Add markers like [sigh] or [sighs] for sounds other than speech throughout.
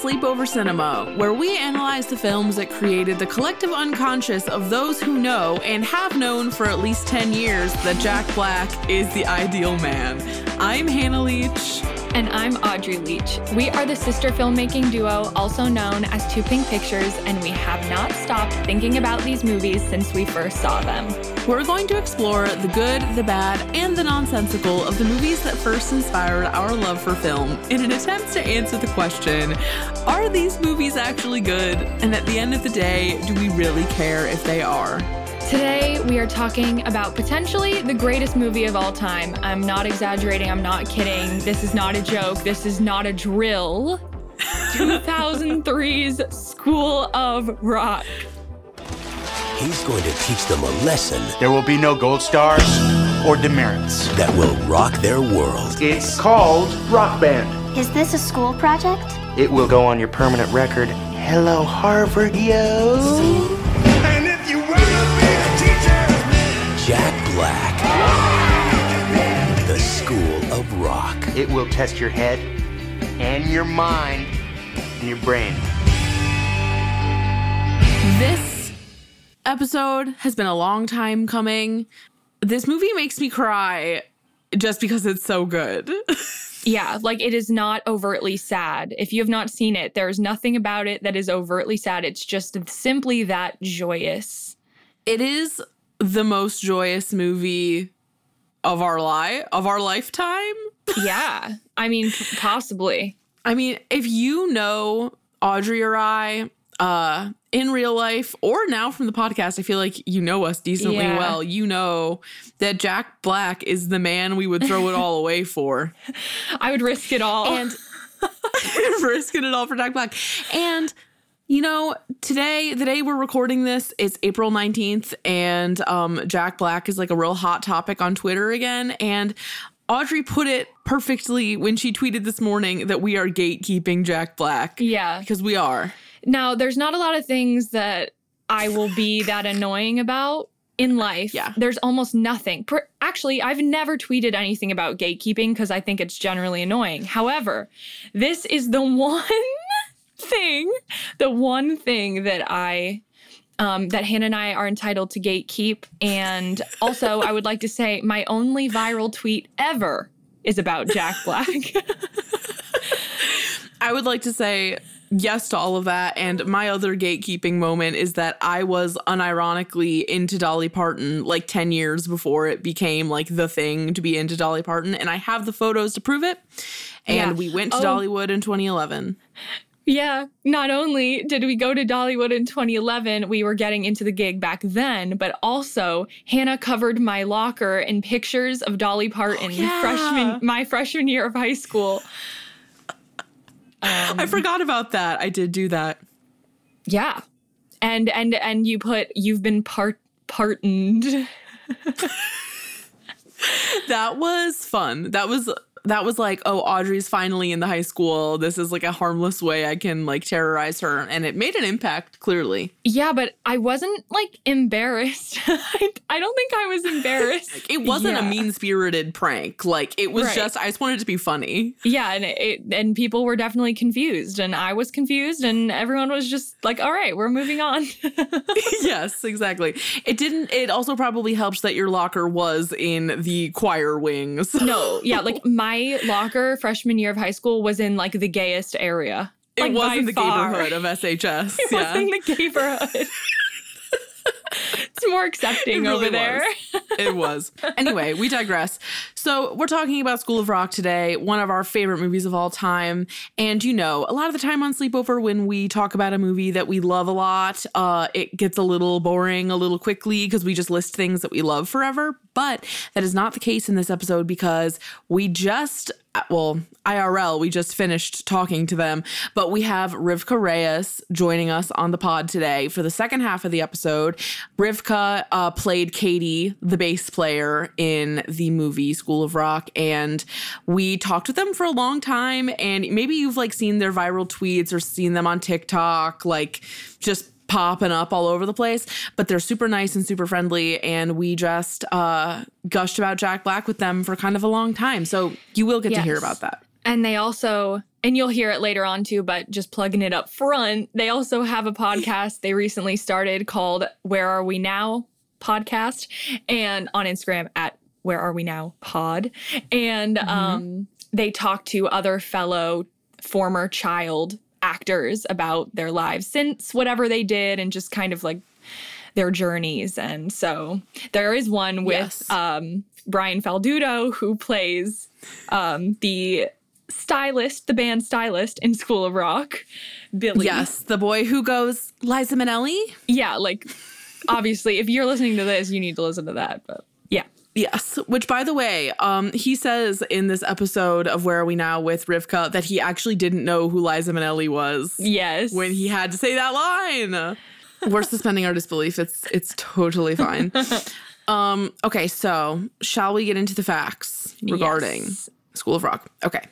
Sleepover Cinema, where we analyze the films that created the collective unconscious of those who know and have known for at least 10 years that Jack Black is the ideal man. I'm Hannah Leach. And I'm Audrey Leach. We are the sister filmmaking duo, also known as Too Pink Pictures, and we have not stopped thinking about these movies since we first saw them. We're going to explore the good, the bad, and the nonsensical of the movies that first inspired our love for film in an attempt to answer the question Are these movies actually good? And at the end of the day, do we really care if they are? Today, we are talking about potentially the greatest movie of all time. I'm not exaggerating, I'm not kidding. This is not a joke, this is not a drill. [laughs] 2003's School of Rock. He's going to teach them a lesson There will be no gold stars or demerits. that will rock their world. It's called Rock Band. Is this a school project? It will go on your permanent record. Hello, Harvard, yo. Jack Black. The School of Rock. It will test your head and your mind and your brain. This episode has been a long time coming. This movie makes me cry just because it's so good. [laughs] Yeah, like it is not overtly sad. If you have not seen it, there's nothing about it that is overtly sad. It's just simply that joyous. it is the most joyous movie of our life of our lifetime. [laughs] Yeah, I mean, possibly. I mean, if you know Audrey or I uh in real life or now from the podcast, I feel like you know us decently Yeah. well. You know that Jack Black is the man we would throw it all away for. [laughs] I would risk it all. [laughs] and [laughs] risking it all for Jack Black. And you know, today, the day we're recording this, it's April 19th, and um, Jack Black is like a real hot topic on Twitter again. And Audrey put it perfectly when she tweeted this morning that we are gatekeeping Jack Black. yeah. Because we are. Now, there's not a lot of things that I will be that annoying about in life. Yeah. There's almost nothing. Per- Actually, I've never tweeted anything about gatekeeping because I think it's generally annoying. However, this is the [laughs] one thing, the one thing that I. Um, that Hannah and I are entitled to gatekeep. And also, I would like to say my only viral tweet ever is about Jack Black. [laughs] I would like to say yes to all of that. And my other gatekeeping moment is that I was unironically into Dolly Parton like 10 years before it became like the thing to be into Dolly Parton. And I have the photos to prove it. And Yeah. we went to Oh. Dollywood in 2011. Yeah, not only did we go to Dollywood in 2011, we were getting into the gig back then, but also Hannah covered my locker in pictures of Dolly Parton oh, yeah. freshman my freshman year of high school. Um, I forgot about that. I did do that. Yeah. And and and you put you've been part partoned. [laughs] That was fun. That was that was like, oh, Audrey's finally in the high school. This is like a harmless way I can like terrorize her. And it made an impact, clearly. Yeah, but I wasn't like embarrassed. [laughs] I, I don't think I was embarrassed. It wasn't a mean spirited prank. Like it was Right. just I just wanted it to be funny. Yeah, and it, and people were definitely confused, and I was confused, and everyone was just like, "All right, we're moving on." [laughs] [laughs] yes, exactly. It didn't it also probably helps that your locker was in the choir wings. no, yeah, like my locker freshman year of high school was in like the gayest area. It Like, was in the far. neighborhood of SHS. [laughs] It yeah. was in the neighborhood. [laughs] it's more accepting It really over there. it was. Anyway, we digress. So, we're talking about School of Rock today, one of our favorite movies of all time. And you know, a lot of the time on Sleepover, when we talk about a movie that we love a lot, uh, it gets a little boring a little quickly because we just list things that we love forever. But that is not the case in this episode because we just, well, IRL, we just finished talking to them, but we have Rivkah Reyes joining us on the pod today for the second half of the episode. Rivkah uh, played Katie, the bass player in the movie School of Rock, and we talked with them for a long time. And maybe you've like seen their viral tweets or seen them on TikTok, like just popping up all over the place, but they're super nice and super friendly. And we just uh, gushed about Jack Black with them for kind of a long time. So you will get to hear about that. And they also, and you'll hear it later on too, but just plugging it up front, they also have a podcast they recently started called Where Are We Now podcast and on Instagram at Where Are We Now pod. And um, they talk to other fellow former child actors about their lives since whatever they did and just kind of like their journeys. And so there is one with Yes. um, Brian Falduto who plays um, the stylist, the band stylist in School of Rock, Billy. Yes, the boy who goes Liza Minnelli. Yeah, like obviously, if you're listening to this, you need to listen to that. But yeah. Yes, which by the way, um, he says in this episode of Where Are We Now with Rivkah that he actually didn't know who Liza Minnelli was Yes. when he had to say that line. We're suspending our disbelief. It's it's totally fine. [laughs] um, okay, so shall we get into the facts regarding Yes. School of Rock? Okay,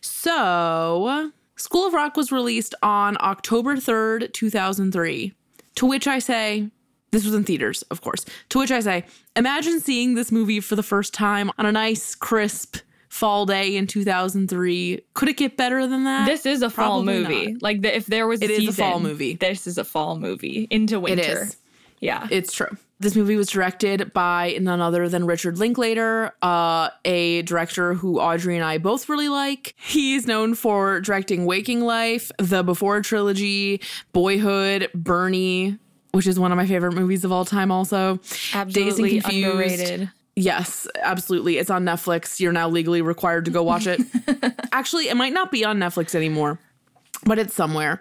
so School of Rock was released on October third, two thousand three. To which I say, this was in theaters, of course. To which I say, imagine seeing this movie for the first time on a nice, crisp fall day in 2003. Could it get better than that? This is a fall Probably movie. not. Like the, if there was a season, It is a fall movie. This is a fall movie into winter. is. Yeah. It's true. This movie was directed by none other than Richard Linklater, uh, a director who Audrey and I both really like. He's known for directing Waking Life, the Before trilogy, Boyhood, Bernie, which is one of my favorite movies of all time, also. Absolutely Dazed and Confused. underrated. Yes, absolutely. It's on Netflix. You're now legally required to go watch it. [laughs] Actually, it might not be on Netflix anymore, but it's somewhere.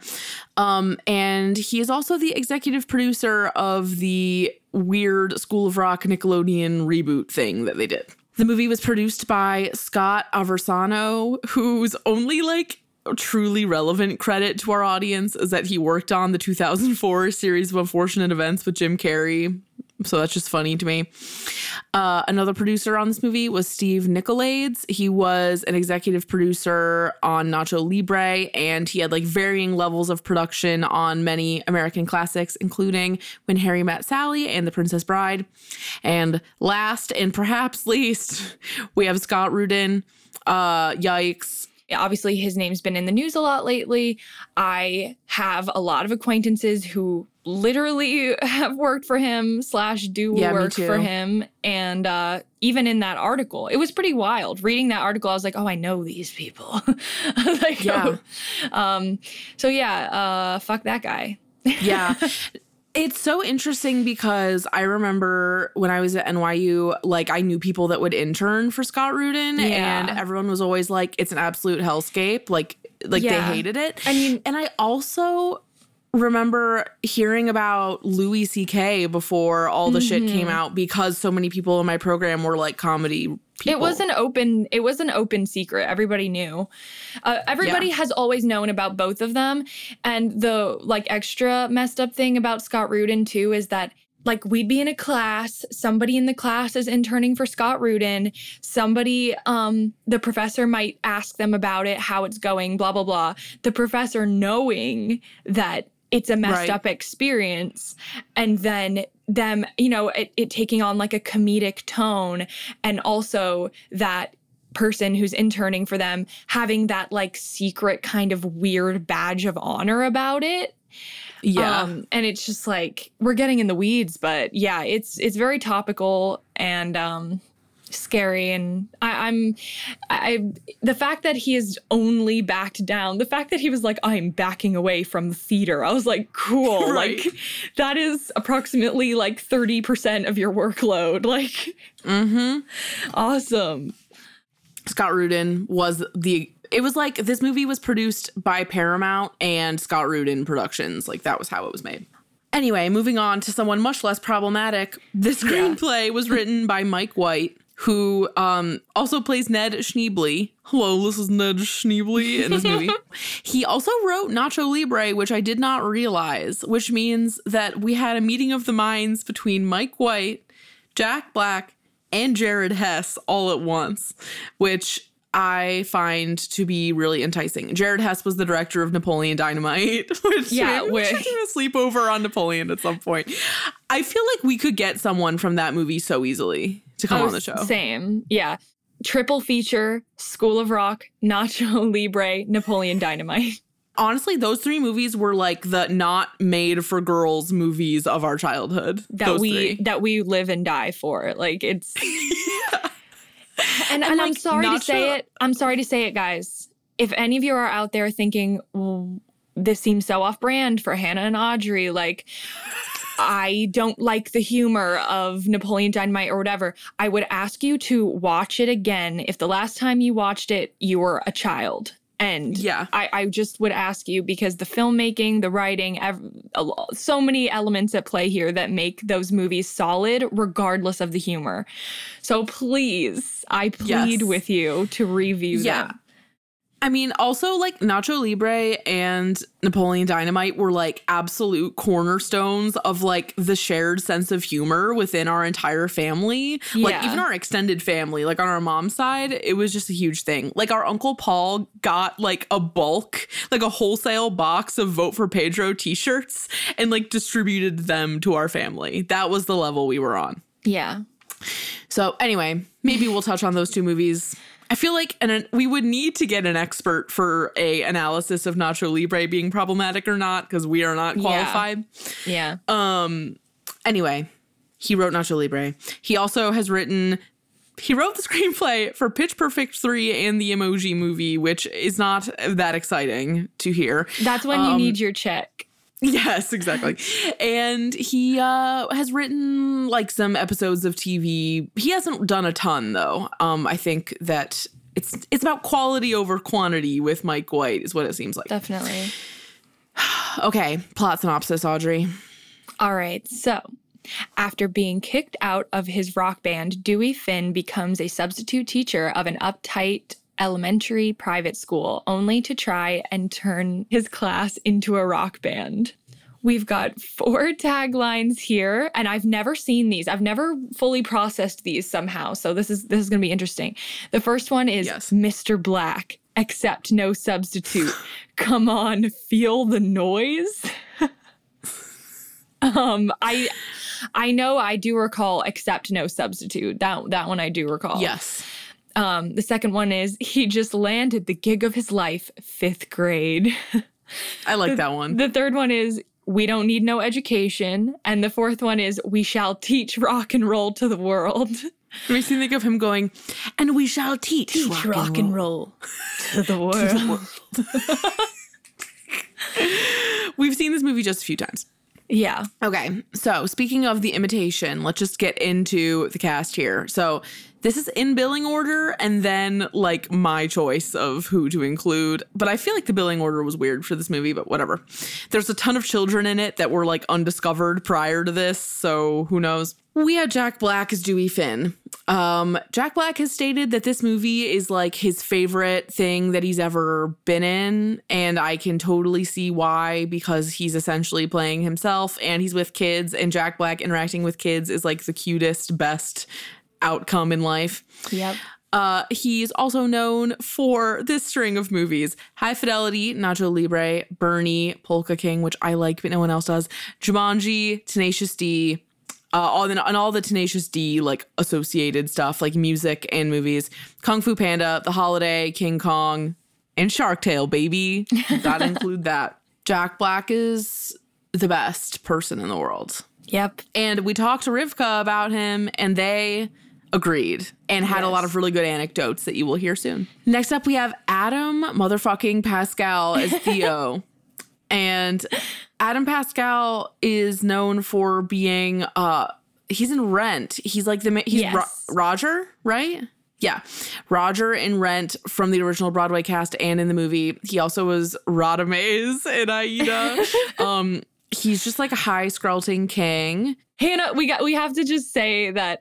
Um, and he is also the executive producer of the weird School of Rock Nickelodeon reboot thing that they did. The movie was produced by Scott Aversano, who's only like truly relevant credit to our audience is that he worked on the 2004 series of unfortunate events with Jim Carrey. So that's just funny to me. Uh, another producer on this movie was Steve Nicolaides. He was an executive producer on Nacho Libre, and he had like varying levels of production on many American classics, including When Harry Met Sally and The Princess Bride. And last and perhaps [laughs] least, we have Scott Rudin. Uh, yikes. Obviously his name's been in the news a lot lately. I have a lot of acquaintances who literally [laughs] have worked for him slash do Yeah, work for him. And uh, even in that article, it was pretty wild. Reading that article, I was like, oh, I know these people. [laughs] like, Yeah. [laughs] um, so yeah, uh, fuck that guy. yeah. It's so interesting because I remember when I was at NYU, like I knew people that would intern for Scott Rudin, Yeah. and everyone was always like, "It's an absolute hellscape." Like, like Yeah. they hated it. I mean- and I also remember hearing about Louis C.K. before all the shit came mm-hmm. out because so many people in my program were like comedy. People. It was an open. It was an open secret. Everybody knew. Uh, everybody Yeah. has always known about both of them. And the like extra messed up thing about Scott Rudin too is that like we'd be in a class, somebody in the class is interning for Scott Rudin. Somebody, um, the professor might ask them about it, how it's going, blah blah blah. The professor knowing that it's a messed Right. up experience and then them you know it, it taking on like a comedic tone and also that person who's interning for them having that like secret kind of weird badge of honor about it yeah. um, and it's just like we're getting in the weeds but yeah it's it's very topical and um scary and I, i'm i the fact that he is only backed down the fact that he was like i'm backing away from the theater i was like cool [laughs] Right. like that is approximately like 30% of your workload [laughs] like mm-hmm. awesome Scott Rudin was the it was like this movie was produced by Paramount and Scott Rudin Productions. Like that was how it was made. Anyway, moving on to someone much less problematic. The screenplay was written by Mike White, who um, also plays Ned Schneebly. Hello, this is Ned Schneebly in this movie. [laughs] he also wrote Nacho Libre, which I did not realize, which means that we had a meeting of the minds between Mike White, Jack Black, and Jared Hess all at once, which I find to be really enticing. Jared Hess was the director of Napoleon Dynamite, [laughs] which Yeah, maybe we which- should do a sleepover on Napoleon at some point. I feel like we could get someone from that movie so easily to come Oh, on the show. Same. Yeah. triple feature School of Rock, Nacho [laughs] Libre, Napoleon Dynamite. Honestly, those three movies were like the not made for girls movies of our childhood. that Those we three. that we live and die for. Like it's [laughs] and, and, And, I'm like, sorry to say it. I'm sorry to say it, guys. If any of you are out there thinking well, this seems so off brand for Hannah and Audrey, like I don't like the humor of Napoleon Dynamite or whatever, I would ask you to watch it again if the last time you watched it you were a child. And Yeah. I, I just would ask you because the filmmaking, the writing, ev- so many elements at play here that make those movies solid, regardless of the humor. So please, I plead Yes. with you to review Yeah. them. I mean, also like Nacho Libre and Napoleon Dynamite were like absolute cornerstones of like the shared sense of humor within our entire family. Like even our extended family, like on our mom's side, it was just a huge thing. Like our uncle Paul got like a bulk, like a wholesale box of Vote for Pedro t-shirts and like distributed them to our family. That was the level we were on. Yeah. So anyway, maybe we'll touch on those two movies. I feel like an, we would need to get an expert for a analysis of Nacho Libre being problematic or not because we are not qualified. Yeah. Um. Anyway, he wrote Nacho Libre. He also has written. He wrote the [laughs] screenplay for Pitch Perfect 3 and the Emoji Movie, which is not that exciting to hear. That's when you Um, need your check. Yes, exactly. and he uh, has written like some episodes of TV. He hasn't done a ton though. Um, I think that it's it's about quality over quantity with Mike White is what it seems like. Definitely. [sighs] Okay, plot synopsis, Audrey. All right. So, after being kicked out of his rock band, Dewey Finn becomes a substitute teacher of an uptight elementary private school, only to try and turn his class into a rock band. We've got four [laughs] taglines here, and I've never seen these. I've never fully processed these somehow. So this is this is going to be interesting. The first one is Yes. Mr. Black, accept no substitute. [laughs] Come on, feel the noise. [laughs] um, I I know I do recall accept no substitute. That that one I do recall. Yes. Um, the second one is he just landed the gig of his life, fifth grade. [laughs] I like that one. The third one is we don't need no education. And the fourth one is we shall teach rock and roll to the world. It makes me think of him going, and we shall teach, teach rock, and roll. roll to the [laughs] world. [laughs] We've seen this movie just a few times. yeah. Okay, so speaking of the imitation, let's just get into the cast here. So this is in billing order and then like my choice of who to include. But I feel like the billing order was weird for this movie, but whatever. There's a ton of children in it that were like undiscovered prior to this, so who knows? We had Jack Black as Dewey Finn. Um, Jack Black has stated that this movie is like his favorite thing that he's ever been in, and I can totally see why because he's essentially playing himself and he's with kids, and Jack Black interacting with kids is like the cutest, best outcome in life. Yep. Uh, he's also known for this string of movies High Fidelity, Nacho Libre, Bernie, Polka King, which I like, but no one else does, Jumanji, Tenacious D, uh, all the, and all the Tenacious D like associated stuff, like music and movies, Kung Fu Panda, The Holiday, King Kong, and Shark Tale, baby. [laughs] Gotta include that. Jack Black is the best person in the world. Yep. And we talked to Rivkah about him, and they agreed and had a lot of really good anecdotes that you will hear soon. Next up, we have Adam motherfucking Pascal as [laughs] Theo. and Adam Pascal is known for being uh he's in Rent. He's like the he's Ro- Roger, right? Yeah. Roger in Rent from the original Broadway cast and in the movie. He also was Radames in Aida. [laughs] um he's just like a high screlting king. Hannah, we got we have to just say that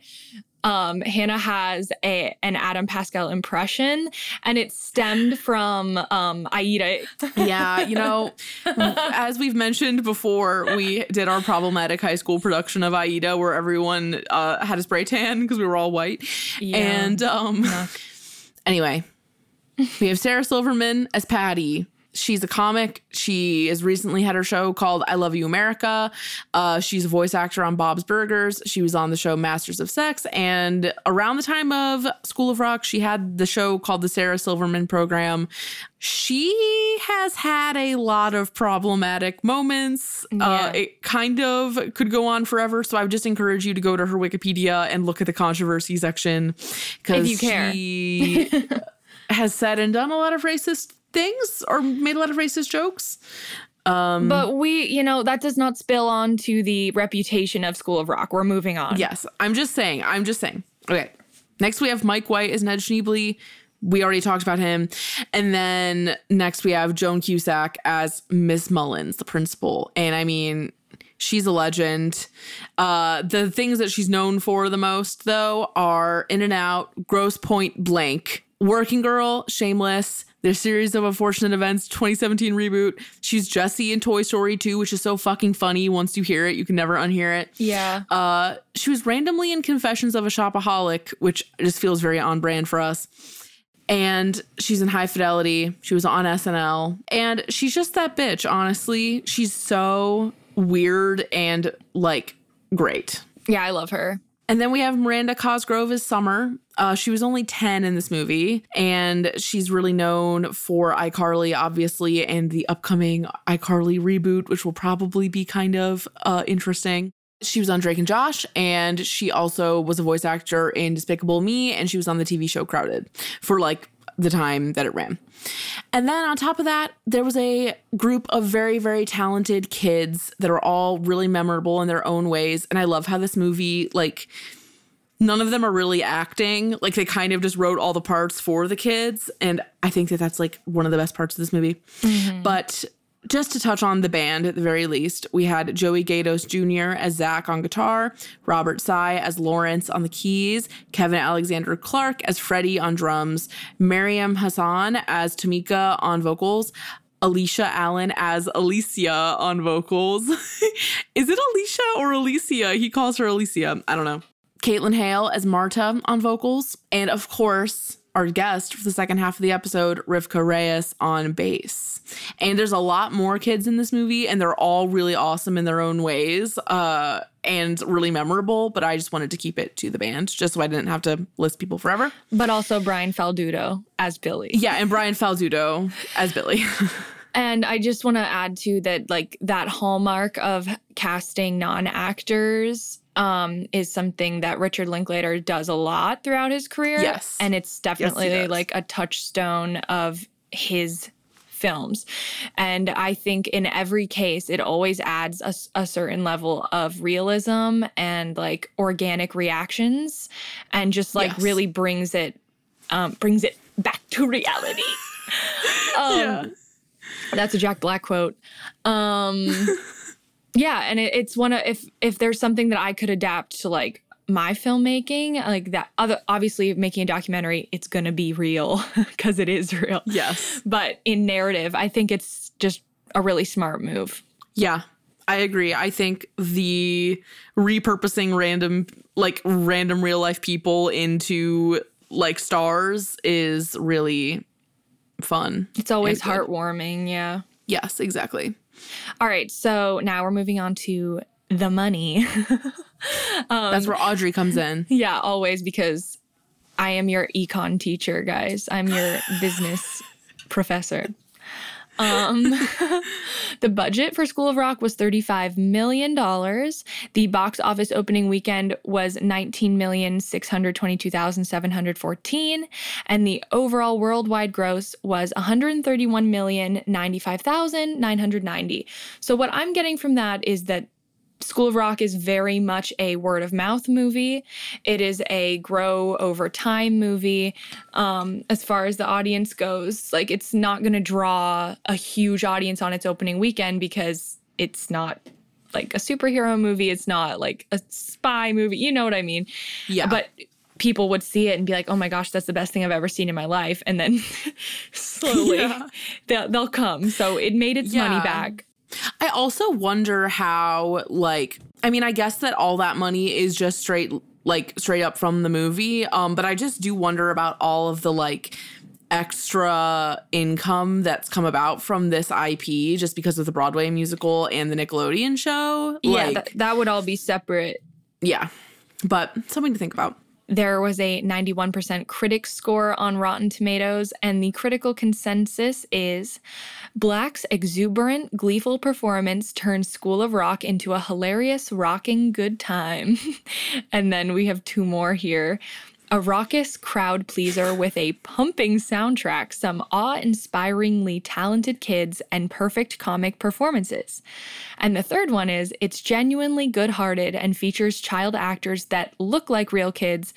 um Hannah has a an Adam Pascal impression and it stemmed from um Aida. Yeah, you know, [laughs] as we've mentioned before, we did our problematic high school production of Aida where everyone uh, had a spray tan because we were all white. Yeah. And um, [laughs] anyway, we have Sarah Silverman as Patty. She's a comic. She has recently had her show called I Love You America. Uh, she's a voice actor on Bob's Burgers. She was on the show Masters of Sex. And around the time of School of Rock, she had the show called The Sarah Silverman Program. She has had a lot of problematic moments. Uh, it kind of could go on forever. So I would just encourage you to go to her Wikipedia and look at the controversy section because you care. she [laughs] has said and done a lot of racist things or made a lot of racist jokes. Um, But we, you know, that does not spill on to the reputation of School of Rock. We're moving on. Yes, I'm just saying. I'm just saying. Okay. Next, we have Mike White as Ned Schneebly. We already talked about him. And then next, we have Joan Cusack as Miss Mullins, the principal. And I mean, she's a legend. Uh, the things that she's known for the most, though, are In and Out, Grosse Pointe Blank, Working Girl, Shameless, their series of unfortunate events 2017 reboot. She's Jessie in Toy Story 2, which is so fucking funny. Once you hear it, you can never unhear it. Yeah. Uh, she was randomly in Confessions of a Shopaholic, which just feels very on brand for us. And she's in High Fidelity. She was on SNL. And she's just that bitch, honestly. She's so weird and like great. Yeah, I love her. And then we have Miranda Cosgrove as Summer. Uh, she was only 10 in this movie, and she's really known for iCarly, obviously, and the upcoming iCarly reboot, which will probably be kind of uh, interesting. She was on Drake and Josh, and she also was a voice actor in Despicable Me, and she was on the TV show Crowded for like the time that it ran. And then on top of that, there was a group of very, very talented kids that are all really memorable in their own ways. And I love how this movie, like, none of them are really acting. Like, they kind of just wrote all the parts for the kids. And I think that that's like one of the best parts of this movie. Mm-hmm. But just to touch on the band at the very least, we had Joey Gaydos Jr. as Zach on guitar, Robert Tsai as Lawrence on the keys, Kevin Alexander Clark as Freddie on drums, Mariam Hassan as Tamika on vocals, Aleisha Allen as Alicia on vocals. [laughs] Is it Alicia or Alicia? He calls her Alicia. I don't know. Caitlin Hale as Marta on vocals, and of course, our guest for the second half of the episode, Rivkah Reyes on bass. And there's a lot more kids in this movie, and they're all really awesome in their own ways uh, and really memorable. But I just wanted to keep it to the band just so I didn't have to list people forever. But also Brian Falduto as Billy. Yeah, and Brian Falduto as Billy. [laughs] And I just want to add to that, like that hallmark of casting non-actors um, is something that Richard Linklater does a lot throughout his career. Yes. and it's definitely does. like a touchstone of his films. And I think in every case, it always adds a certain level of realism and like organic reactions, and just like Yes. really brings it um, brings it back to reality. [laughs] um, yeah. that's a Jack Black quote. Um, [laughs] yeah, and it, it's one of if if there's something that I could adapt to like my filmmaking, like that. Other obviously making a documentary, it's gonna be real [laughs] because it is real. Yes. But in narrative, I think it's just a really smart move. Yeah, I agree. I think the repurposing random, like random real life people into like stars is really fun. It's always heartwarming. Yeah. Yes, exactly. All right, so now we're moving on to the money. [laughs] [laughs] That's where Audrey comes in. [laughs] Yeah, always because I am your econ teacher, guys. I'm your business [laughs] professor. Um, the budget for School of Rock was $35 million. The box office opening weekend was 19,622,714. And the overall worldwide gross was 131,095,990. So, what I'm getting from that is that School of Rock is very much a word of mouth movie. It is a grow over time movie. Um, as far as the audience goes, like it's not going to draw a huge audience on its opening weekend because it's not like a superhero movie. It's not like a spy movie. You know what I mean? Yeah. But people would see it and be like, "Oh my gosh, that's the best thing I've ever seen in my life," and then [laughs] slowly Yeah. they'll, they'll come. So it made its Yeah. money back. I also wonder how, like, I mean, I guess that all that money is just straight, like, straight up from the movie. Um, but I just do wonder about all of the like extra income that's come about from this IP just because of the Broadway musical and the Nickelodeon show. Yeah, Like, that, that would all be separate. yeah. But something to think about. There was a 91% critic score on Rotten Tomatoes, and the critical consensus is Black's exuberant, gleeful performance turns School of Rock into a hilarious, rocking good time. [laughs] and then we have two more here. A raucous crowd pleaser with a pumping soundtrack, some awe inspiringly talented kids, and perfect comic performances. And the third one is it's genuinely good hearted and features child actors that look like real kids,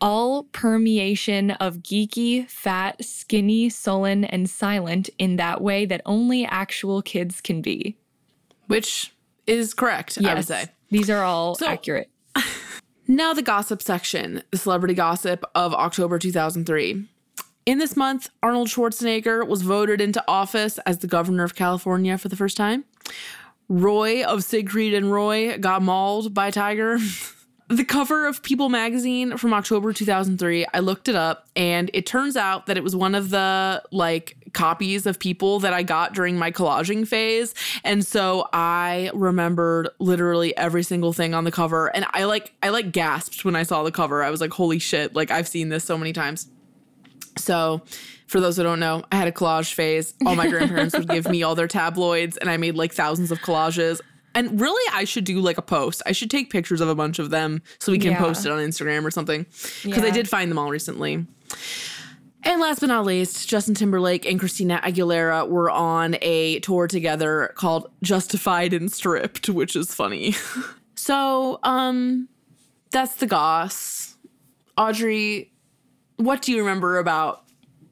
all permeation of geeky, fat, skinny, sullen, and silent in that way that only actual kids can be. Which is correct, I would say. These are all So- accurate. Now, the gossip section, the celebrity gossip of October 2003. In this month, Arnold Schwarzenegger was voted into office as the governor of California for the first time. Roy of Siegfried and Roy got mauled by tiger. [laughs] the cover of People magazine from October 2003, I looked it up and it turns out that it was one of the like copies of People that I got during my collaging phase. And so I remembered literally every single thing on the cover and I like I like gasped when I saw the cover. I was like, "Holy shit, like I've seen this so many times." So, for those who don't know, I had a collage phase. All my grandparents would give me all their tabloids, and I made like thousands of collages. And really, I should do like a post. I should take pictures of a bunch of them so we can Yeah. post it on Instagram or something. Because I did find them all recently. And last but not least, Justin Timberlake and Christina Aguilera were on a tour together called Justified and Stripped, which is funny. [laughs] so, um, that's the goss. Audrey, what do you remember about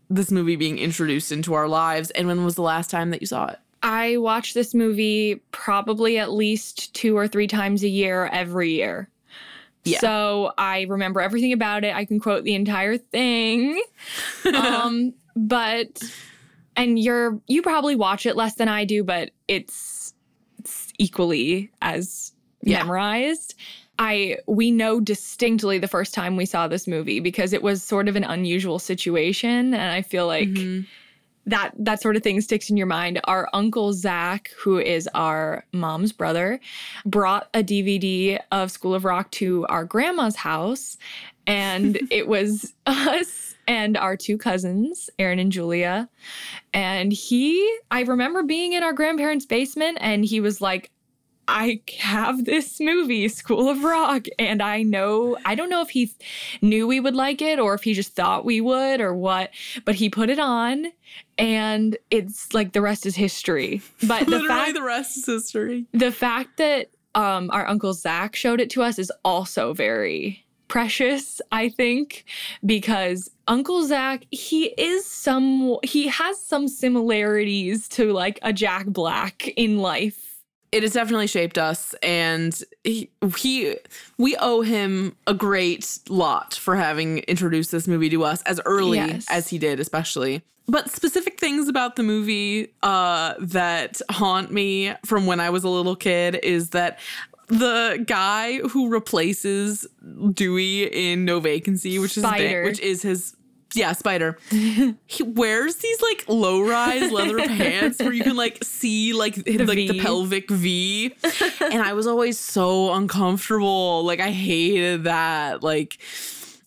this movie being introduced into our lives and when was the last time that you saw it? I watch this movie probably at least two or three times a year every year. Yeah. So I remember everything about it. I can quote the entire thing. [laughs] um, but and you're you probably watch it less than I do, but it's it's equally as Yeah. memorized. I we know distinctly the first time we saw this movie because it was sort of an unusual situation and I feel like Mhm. That that sort of thing sticks in your mind. Our uncle Zach, who is our mom's brother, brought a DVD of School of Rock to our grandma's house, and [laughs] it was us and our two cousins, Aaron and Julia. And he, I remember being in our grandparents' basement, and he was like, I have this movie, School of Rock, and I know, I don't know if he knew we would like it or if he just thought we would or what, but he put it on and it's like the rest is history. But the Literally, fact, the rest is history. the fact that um, our uncle Zach showed it to us is also very precious, I think, because Uncle Zach, he is some, he has some similarities to like a Jack Black in life. It has definitely shaped us, and he, he we owe him a great lot for having introduced this movie to us as early Yes. as he did, especially. But specific things about the movie uh, that haunt me from when I was a little kid is that the guy who replaces Dewey in No Vacancy, which is Spider. which is his yeah Spider, [laughs] he wears these like low rise leather [laughs] pants where you can like see like the, like the pelvic V, [laughs] and I was always so uncomfortable. Like I hated that. Like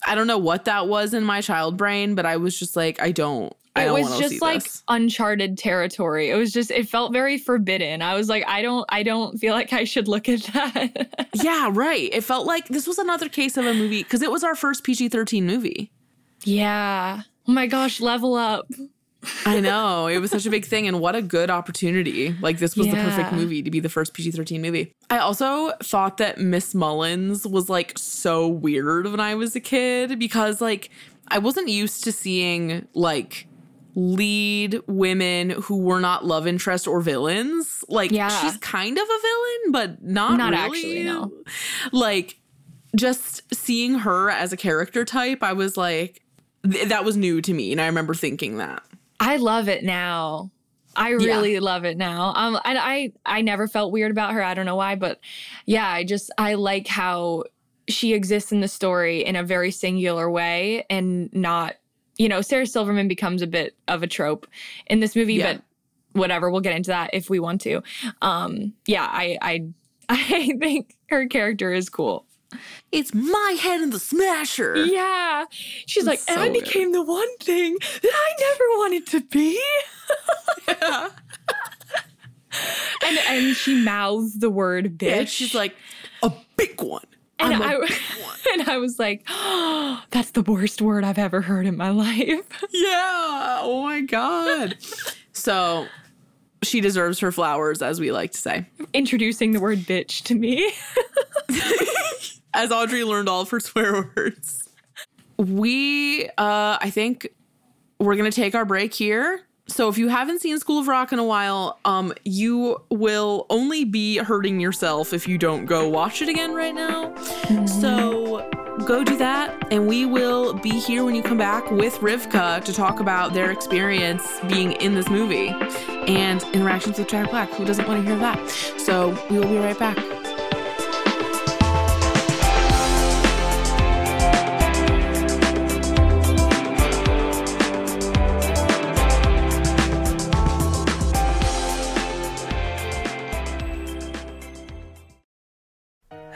I don't know what that was in my child brain, but I was just like I don't. I it don't was just like this. uncharted territory. It was just it felt very forbidden. I was like, I don't I don't feel like I should look at that. yeah, right. It felt like this was another case of a movie because it was our first PG thirteen movie. Yeah. Oh my gosh, level up. I know. It was such a big thing. And what a good opportunity. Like, this was the perfect movie to be the first PG 13 movie. I also thought that Miss Mullins was like so weird when I was a kid because, like, I wasn't used to seeing like lead women who were not love interest or villains. Like, Yeah. she's kind of a villain, but not, Not really. actually, no. Like, just seeing her as a character type, I was like, th- that was new to me. And I remember thinking that. I love it now. I really love it now. Um, and I I never felt weird about her. I don't know why, but yeah, I just I like how she exists in the story in a very singular way and not you know, Sarah Silverman becomes a bit of a trope in this movie, Yeah. but whatever, we'll get into that if we want to. Um, yeah, I, I, [laughs] I think her character is cool. It's my head in the smasher. Yeah. She's like, It's and so I good. became the one thing that I never wanted to be. and and she mouths the word bitch. Yeah, she's like a big one. and I'm a I big [laughs] and I was like, oh, that's the worst word I've ever heard in my [laughs] life. Yeah. Oh my god. so she deserves her flowers, as we like to say. Introducing the word bitch to me. [laughs] As Audrey learned all of her swear words. We uh I think we're gonna take our break here. So if you haven't seen School of Rock in a while, um, you will only be hurting yourself if you don't go watch it again right now. So go do that, and we will be here when you come back with Rivkah to talk about their experience being in this movie and interactions with Jack Black. Who doesn't want to hear that? So we will be right back.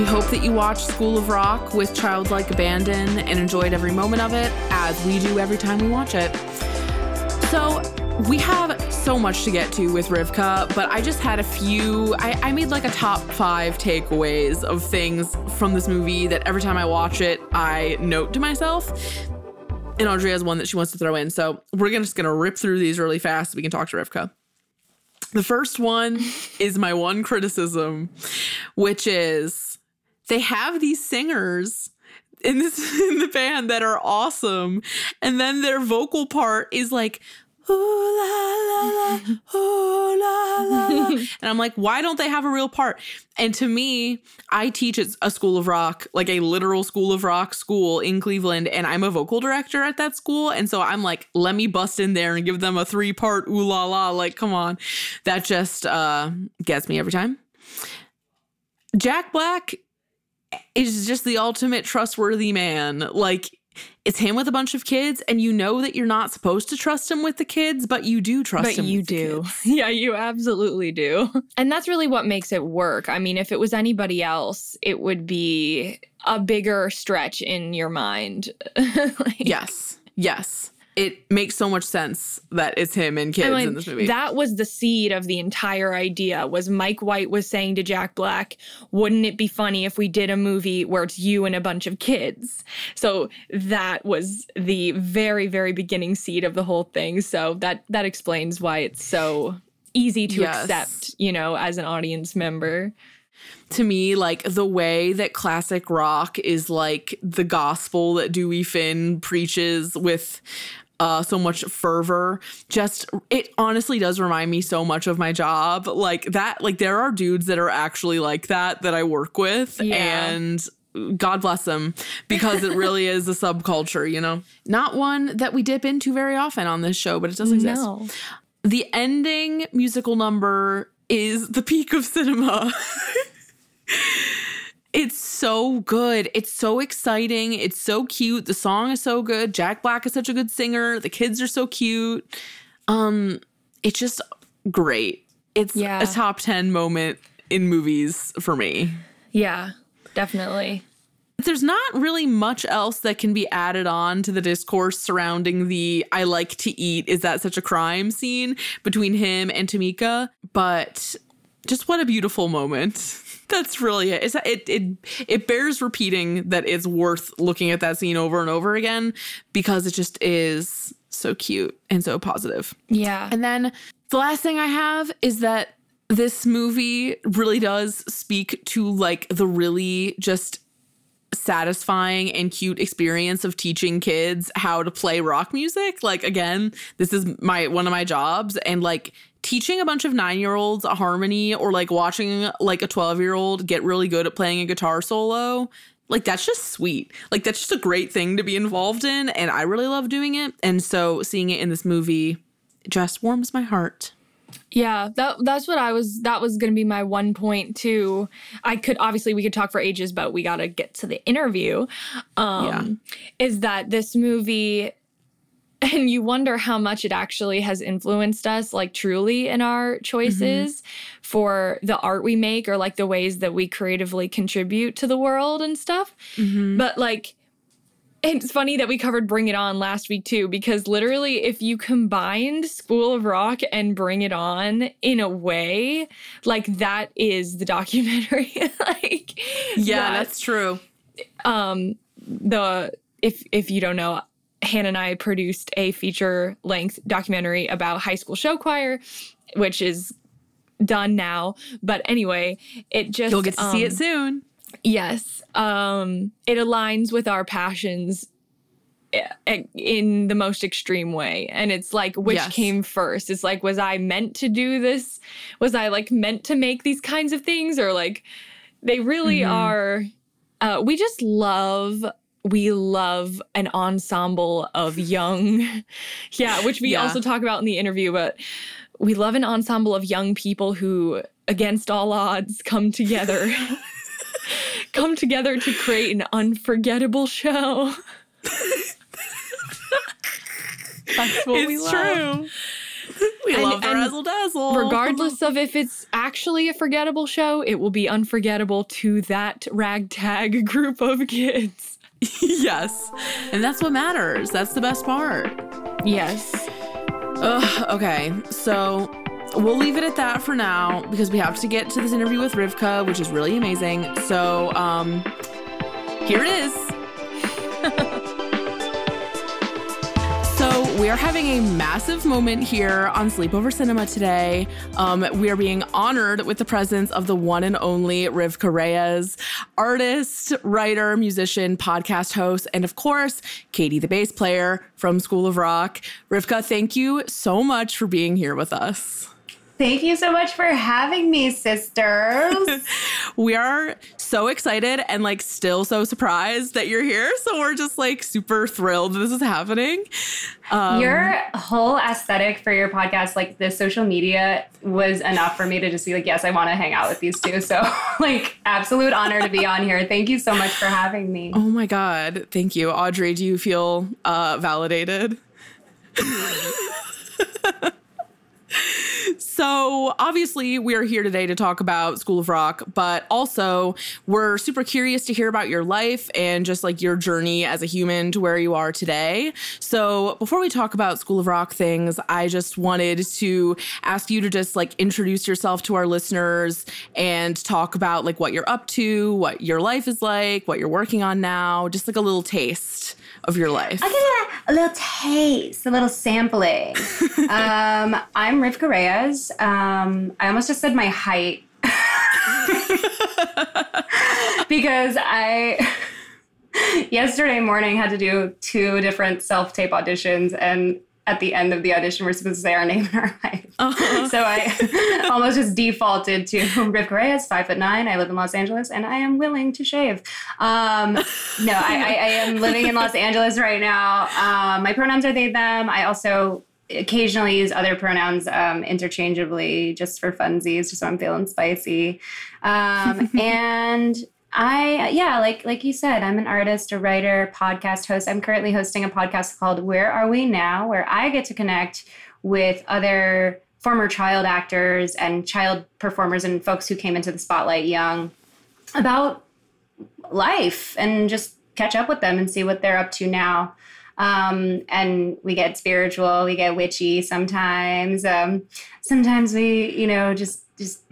We hope that you watched School of Rock with childlike abandon and enjoyed every moment of it, as we do every time we watch it. So, we have so much to get to with Rivkah, but I just had a few. I, I made like a top five takeaways of things from this movie that every time I watch it, I note to myself. And Audrey has one that she wants to throw in. So, we're gonna, just gonna rip through these really fast so we can talk to Rivkah. The first one [laughs] is my one criticism, which is they have these singers in this [laughs] in the band that are awesome, and then their vocal part is like ooh la la la [laughs] ooh la la la, [laughs] and I'm like, why don't they have a real part? And to me, I teach at a school of rock, like a literal school of rock school in Cleveland, and I'm a vocal director at that school. And so I'm like, let me bust in there and give them a three part ooh la la. Like, come on. That just uh, gets me every time. Jack Black is just the ultimate trustworthy man. Like, it's him with a bunch of kids, and you know that you're not supposed to trust him with the kids, but you do trust him. but him. you with the do. kids. [laughs] Yeah, you absolutely do. And that's really what makes it work. I mean, if it was anybody else, it would be a bigger stretch in your mind. [laughs] Like- Yes. Yes. It makes so much sense that it's him and kids I mean, in this movie. That was the seed of the entire idea. Was Mike White was saying to Jack Black, "Wouldn't it be funny if we did a movie where it's you and a bunch of kids?" So that was the very very beginning seed of the whole thing. So that that explains why it's so easy to Yes. accept, you know, as an audience member. to me, like the way that classic rock is like the gospel that Dewey Finn preaches with uh, so much fervor. Just it honestly does remind me so much of my job. Like that, like there are dudes that are actually like that that I work with, Yeah. and God bless them because it really is a subculture, you know. [laughs] Not one that we dip into very often on this show, but it does exist. No. The ending musical number is the peak of cinema. [laughs] it's so good. It's so exciting. It's so cute. The song is so good. Jack Black is such a good singer. The kids are so cute. Um it's just great. It's Yeah. a top 10 moment in movies for me. Yeah, definitely. there's not really much else that can be added on to the discourse surrounding the I like to eat, is that such a crime scene between him and Tamika. But just what a beautiful moment. [laughs] That's really it. It's, it it it bears repeating that it's worth looking at that scene over and over again because it just is so cute and so positive. Yeah. And then the last thing I have is that this movie really does speak to like the really just satisfying and cute experience of teaching kids how to play rock music. Like again, this is my one of my jobs and like teaching a bunch of 9-year-olds a harmony or like watching like a 12-year-old get really good at playing a guitar solo. Like that's just sweet. Like that's just a great thing to be involved in and I really love doing it. And so seeing it in this movie just warms my heart. Yeah, that that's what I was that was going to be my one point too. I could obviously we could talk for ages but we got to get to the interview. Um Yeah. is that this movie [laughs] and you wonder how much it actually has influenced us like truly in our choices for the art we make or like the ways that we creatively contribute to the world and stuff. But like it's funny that we covered Bring It On last week too, because literally, if you combined School of Rock and Bring It On in a way, like that is the documentary. [laughs] like, Yeah, that- that's true. um the if if you don't know hannah and i produced a feature length documentary about high school show choir which is done now but anyway it just You'll get to see um, it soon. yes um it aligns with our passions in the most extreme way and it's like which Yes. came first it's like was i meant to do this was i like meant to make these kinds of things or like they really Mm-hmm. are uh, we just love we love an ensemble of young [laughs] yeah which we Yeah. also talk about in the interview but we love an ensemble of young people who against all odds come together [laughs] come together to create an unforgettable show that's what we it's love true. We And- love the razzle dazzle. regardless of if it's actually a forgettable show it will be unforgettable to that ragtag [laughs] group of kids [laughs] yes. And that's what matters. That's the best part. yes Ugh, okay, so we'll leave it at that for now because we have to get to this interview with Rivkah, which is really amazing. So, um, here it is. We are having a massive moment here on Sleepover Cinema today. Um, we are being honored with the presence of the one and only Rivkah Reyes, artist, writer, musician, podcast host, and of course, Katie, the bass player from School of Rock. Rivkah, thank you so much for being here with us. Thank you so much for having me, sisters. [laughs] We are so excited and like still so surprised that you're here. So we're just like super thrilled this is happening. Um, your whole aesthetic for your podcast, like the social media, was enough for me to just be like, yes, I want to hang out with these two. So, [laughs] like, absolute honor to be on here. Thank you so much for having me. Oh my God. Thank you. Audrey, do you feel uh, validated? [laughs] So, obviously, we're here today to talk about School of Rock, but also we're super curious to hear about your life and just like your journey as a human to where you are today. So, before we talk about School of Rock things, I just wanted to ask you to just like introduce yourself to our listeners and talk about like what you're up to, what your life is like, what you're working on now, just like a little taste of your life. I'll give you a, a little taste, a little sampling. [laughs] um, I'm Rivkah Reyes. Um, I almost just said my height [laughs] because I [laughs] yesterday morning had to do two different self tape auditions, and at the end of the audition, we're supposed to say our [laughs] name and our height. So I [laughs] almost just defaulted to [laughs] Rivkah Reyes, five foot nine. I live in Los Angeles, and I am willing to shave. Um, no, I, I, I am living in Los Angeles right now. Um, my pronouns are they, them. I also occasionally use other pronouns um, interchangeably just for funsies, just so I'm feeling spicy. Um, and I, yeah, like like you said, I'm an artist, a writer, podcast host. I'm currently hosting a podcast called Where Are We Now, where I get to connect with other former child actors and child performers and folks who came into the spotlight young about life and just catch up with them and see what they're up to now. Um, and we get spiritual, we get witchy sometimes. Um, sometimes we, you know, just just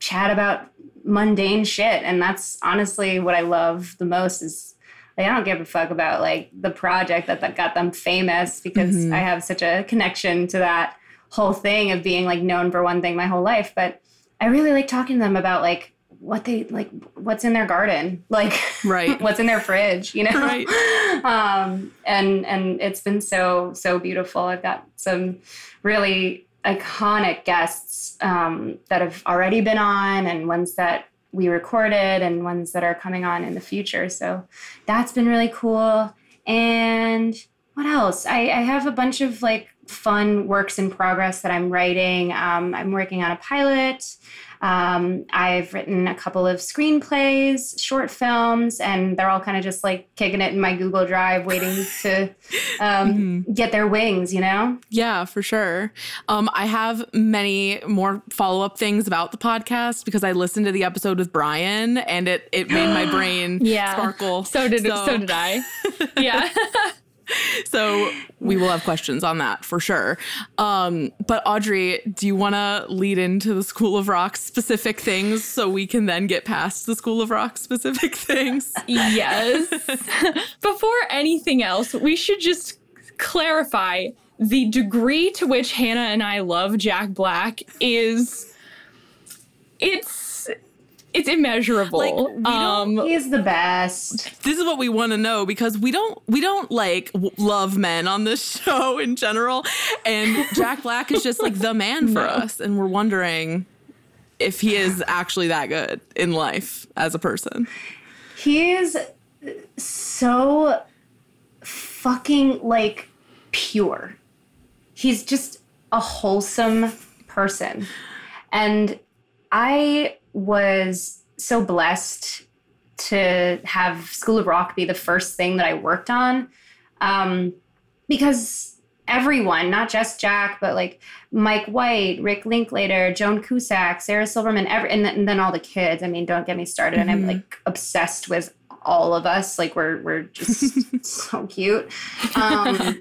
chat about mundane shit, and that's honestly what I love the most. Is like I don't give a fuck about like the project that, that got them famous because Mhm. I have such a connection to that whole thing of being like known for one thing my whole life. But I really like talking to them about like what they like, what's in their garden, like Right. [laughs] what's in their fridge, you know? Right. [laughs] um, and and it's been so so beautiful. I've got some really iconic guests um, that have already been on, and ones that we recorded, and ones that are coming on in the future. So that's been really cool. And what else? I, I have a bunch of like fun works in progress that I'm writing. Um, I'm working on a pilot. Um, I've written a couple of screenplays, short films, and they're all kind of just like kicking it in my Google Drive, waiting to [laughs] um, get their wings, you know? Yeah, for sure. Um, I have many more follow up things about the podcast because I listened to the episode with Brian and it it made my [gasps] brain Yeah. sparkle. So did so, did I. [laughs] Yeah. [laughs] [laughs] So we will have questions on that for sure. Um, but Audrey, do you want to lead into the School of Rock specific things so we can then get past the School of Rock specific [laughs] things? yes. [laughs] Before anything else, we should just clarify the degree to which Hannah and I love Jack Black is it's it's immeasurable. Like, we don't- um He's the best. this is what we want to know because we don't we don't like w- love men on this [laughs] show in general and Jack Black is just like the man for us and we're wondering if he is actually that good in life as a person. He is so fucking like pure. He's just a wholesome person. And I was so blessed to have School of Rock be the first thing that I worked on. Um, because everyone, not just Jack, but like Mike White, Rick Linklater, Joan Cusack, Sarah Silverman, every, and, then, and then all the kids. I mean, don't get me started. And I'm like obsessed with all of us. Like we're we're just [laughs] so cute. Um,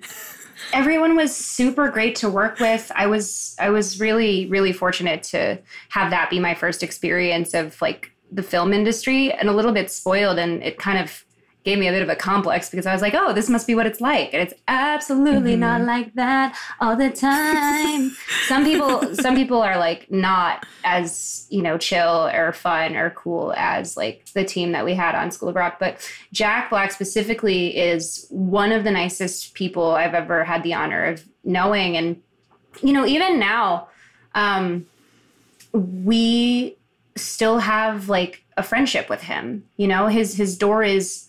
everyone was super great to work with. I was I was really really fortunate to have that be my first experience of like the film industry and a little bit spoiled and it kind of gave me a bit of a complex because I was like, oh, this must be what it's like. And it's absolutely not like that all the time. [laughs] some people some people are like not as, you know, chill or fun or cool as like the team that we had on School of Rock. But Jack Black specifically is one of the nicest people I've ever had the honor of knowing. And, you know, even now, um, we still have like a friendship with him. You know, his his door is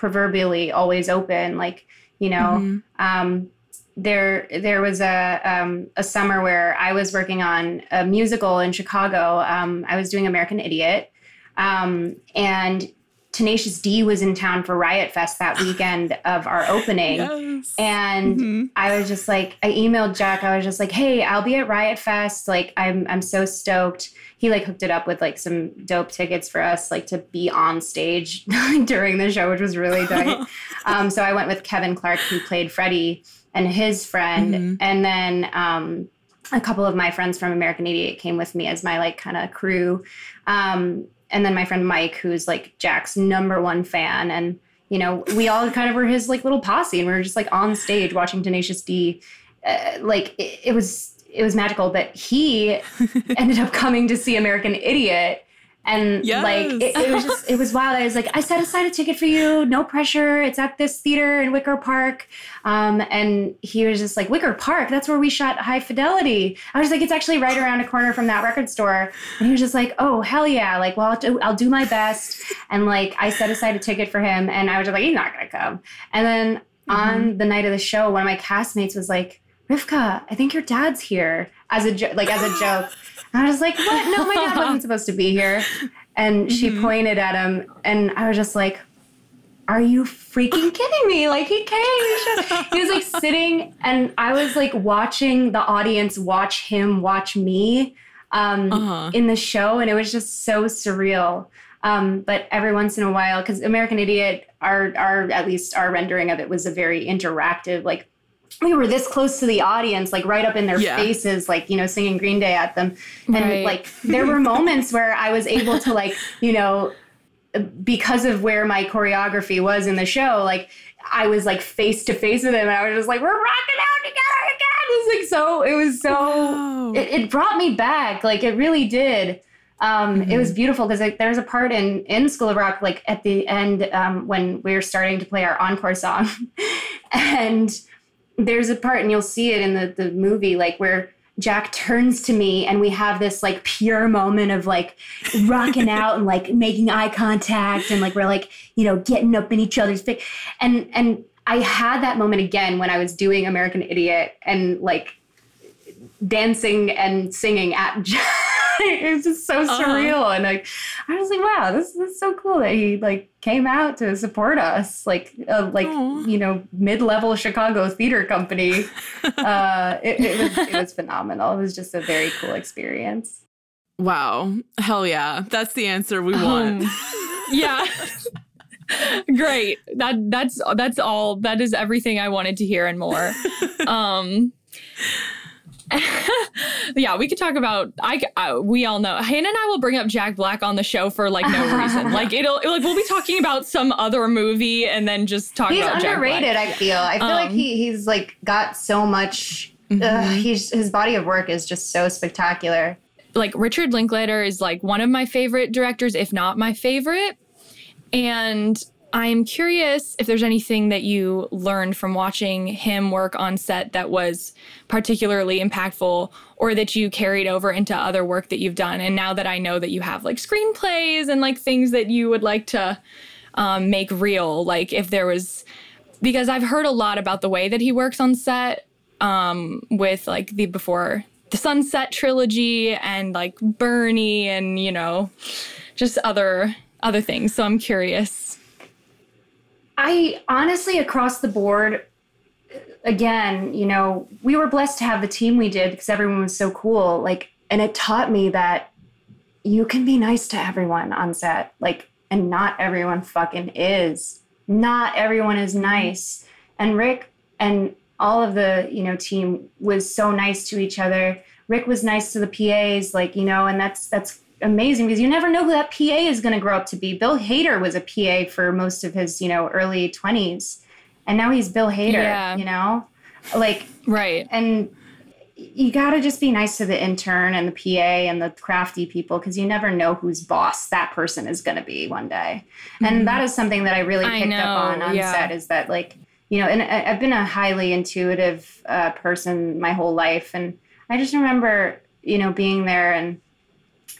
proverbially always open. Like, you know, um, there there was a um, a summer where I was working on a musical in Chicago. Um, I was doing American Idiot, um, and Tenacious D was in town for Riot Fest that [laughs] weekend of our opening. Yes. And I was just like, I emailed Jack. I was just like, "Hey, I'll be at Riot Fest. Like, I'm I'm so stoked." He like hooked it up with like some dope tickets for us, like to be on stage [laughs] during the show, which was really tight. [laughs] um, so I went with Kevin Clark, who played Freddie, and his friend, and then um, a couple of my friends from American Idiot came with me as my like kind of crew. Um, and then my friend Mike, who's like Jack's number one fan, and you know, we all kind of were his like little posse, and we were just like on stage watching Tenacious D. Uh, like it, it was it was magical, but he [laughs] ended up coming to see American Idiot. And like it, it was just it was wild. I was like, I set aside a ticket for you, no pressure. It's at this theater in Wicker Park. Um, and he was just like, Wicker Park, that's where we shot High Fidelity. I was like, it's actually right around a corner from that record store. And he was just like, oh hell yeah, like well I'll do, I'll do my best. And like I set aside a ticket for him, and I was just like, he's not gonna come. And then on the night of the show, one of my castmates was like, Rivkah, I think your dad's here as a jo- like as a joke. And I was like, what? No, my dad wasn't supposed to be here. And she pointed at him, and I was just like, are you freaking [laughs] kidding me? Like he came. He was like sitting, and I was like watching the audience watch him watch me um, Uh-huh. in the show, and it was just so surreal. Um, but every once in a while, because American Idiot, our our at least our rendering of it was a very interactive, like we were this close to the audience, like right up in their Yeah. faces, like, you know, singing Green Day at them. And Right. like there were moments where I was able to like, you know, because of where my choreography was in the show, like I was like face to face with him and I was just like, we're rocking out together again. It was like so, it was so, Wow. it, it brought me back. Like it really did. Um, It Mm-hmm. was beautiful because like, there's a part in in School of Rock, like at the end um, when we are starting to play our encore song, [laughs] and there's a part, and you'll see it in the the movie, like where Jack turns to me, and we have this like pure moment of like rocking [laughs] out and like making eye contact, and like we're like you know getting up in each other's face, and and I had that moment again when I was doing American Idiot, and like dancing and singing at [laughs] Jack. [laughs] it was just so surreal and like i was like wow this, this is so cool that he like came out to support us like uh, like Aw. you know mid-level chicago theater company [laughs] uh it, it was it was phenomenal it was just a very cool experience Wow. Hell yeah. That's the answer we want. Um, [laughs] yeah. Great. That that's that's all. That is everything I wanted to hear and more. um [laughs] yeah, we could talk about. I, we all know Hannah and I will bring up Jack Black on the show for like no [laughs] reason. Like it'll like we'll be talking about some other movie and then just talk he's about Jack Black. underrated i feel i feel like Um, he he's like got so much Mm-hmm. uh, he's his body of work is just so spectacular like Richard Linklater is like one of my favorite directors, if not my favorite. And I'm curious if there's anything that you learned from watching him work on set that was particularly impactful or that you carried over into other work that you've done. And now that I know that you have like screenplays and like things that you would like to um, make real, like if there was, because I've heard a lot about the way that he works on set um, with like the before the Sunset trilogy and like Bernie and you know just other other things. So I'm curious. I honestly, across the board, again, you know, we were blessed to have the team we did because everyone was so cool. Like, and it taught me that you can be nice to everyone on set. Like, and not everyone fucking is. Not everyone is nice. And Rick and all of the, you know, team was so nice to each other. Rick was nice to the PAs, like, you know, and that's that's amazing because you never know who that PA is going to grow up to be. Bill Hader was a PA for most of his, you know, early 20s. And now he's Bill Hader, Yeah. you know? Like Right. and you got to just be nice to the intern and the PA and the crafty people because you never know whose boss that person is going to be one day. And that is something that I really I picked up on on yeah. set is that like you know, and I- I've been a highly intuitive uh, person my whole life, and I just remember you know being there and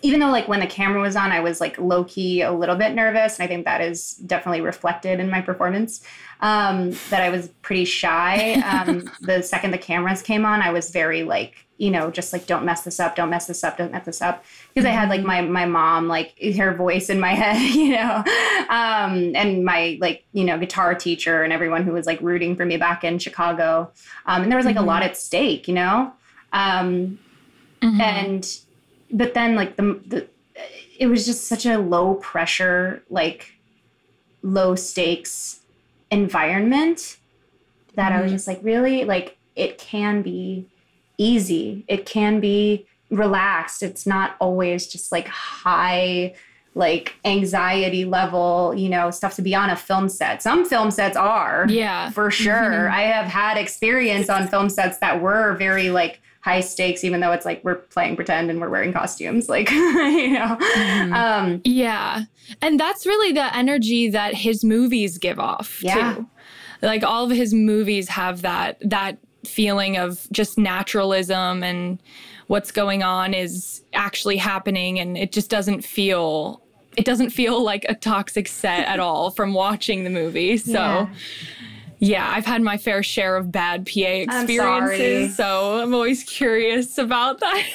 even though like when the camera was on i was like low key a little bit nervous and i think that is definitely reflected in my performance um, that i was pretty shy. Um, [laughs] the second the cameras came on i was very like you know just like don't mess this up don't mess this up don't mess this up. Because i had like my my mom like her voice in my [laughs] head you know? Um, and my like you know guitar teacher and everyone who was like rooting for me back in chicago. Um, and there was like a lot at stake you know? Um, and but then like the, the it was just such a low pressure like low stakes environment that i was mm-hmm. just like really? Like it can be easy. It can be relaxed. It's not always just like high like anxiety level you know stuff to be on a film set. Some film sets are Yeah. for sure. Mm-hmm. I have had experience on film sets that were very like high stakes, even though it's like we're playing pretend and we're wearing costumes, like [laughs] you know. Um, Yeah. And that's really the energy that his movies give off Yeah. too. Like all of his movies have that that feeling of just naturalism and what's going on is actually happening and it just doesn't feel it doesn't feel like a toxic set at [laughs] all from watching the movie. So Yeah. Yeah, I've had my fair share of bad PA I'm experiences, so I'm always curious about that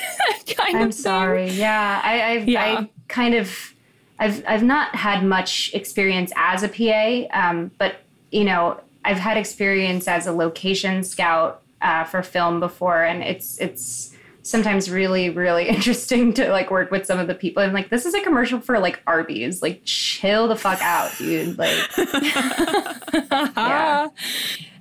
[laughs] kind I'm of thing. sorry. Yeah, I, I've Yeah. I kind of I've I've not had much experience as a PA, um, but you know I've had experience as a location scout uh, for film before, and it's it's sometimes really really [laughs] interesting to like work with some of the people. I'm like this is a commercial for like arby's. Like chill the fuck out dude. Like [laughs] yeah.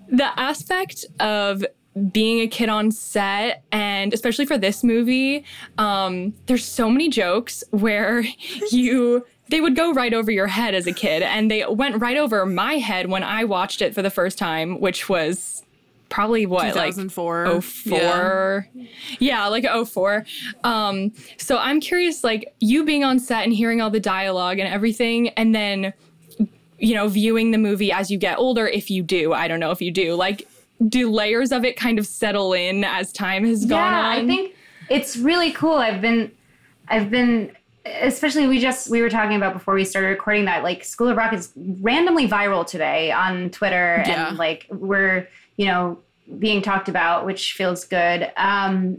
the aspect of being a kid on set and especially for this movie um, there's so many jokes where [laughs] you they would go right over your head as a kid and they went right over my head when i watched it for the first time which was probably what 2004. like 04 yeah. yeah like 04 um so i'm curious like you being on set and hearing all the dialogue and everything and then you know viewing the movie as you get older if you do i don't know if you do like do layers of it kind of settle in as time has gone yeah, on i think it's really cool i've been i've been especially we just we were talking about before we started recording that like school of rock is randomly viral today on twitter Yeah. and like we're you know being talked about which feels good. Um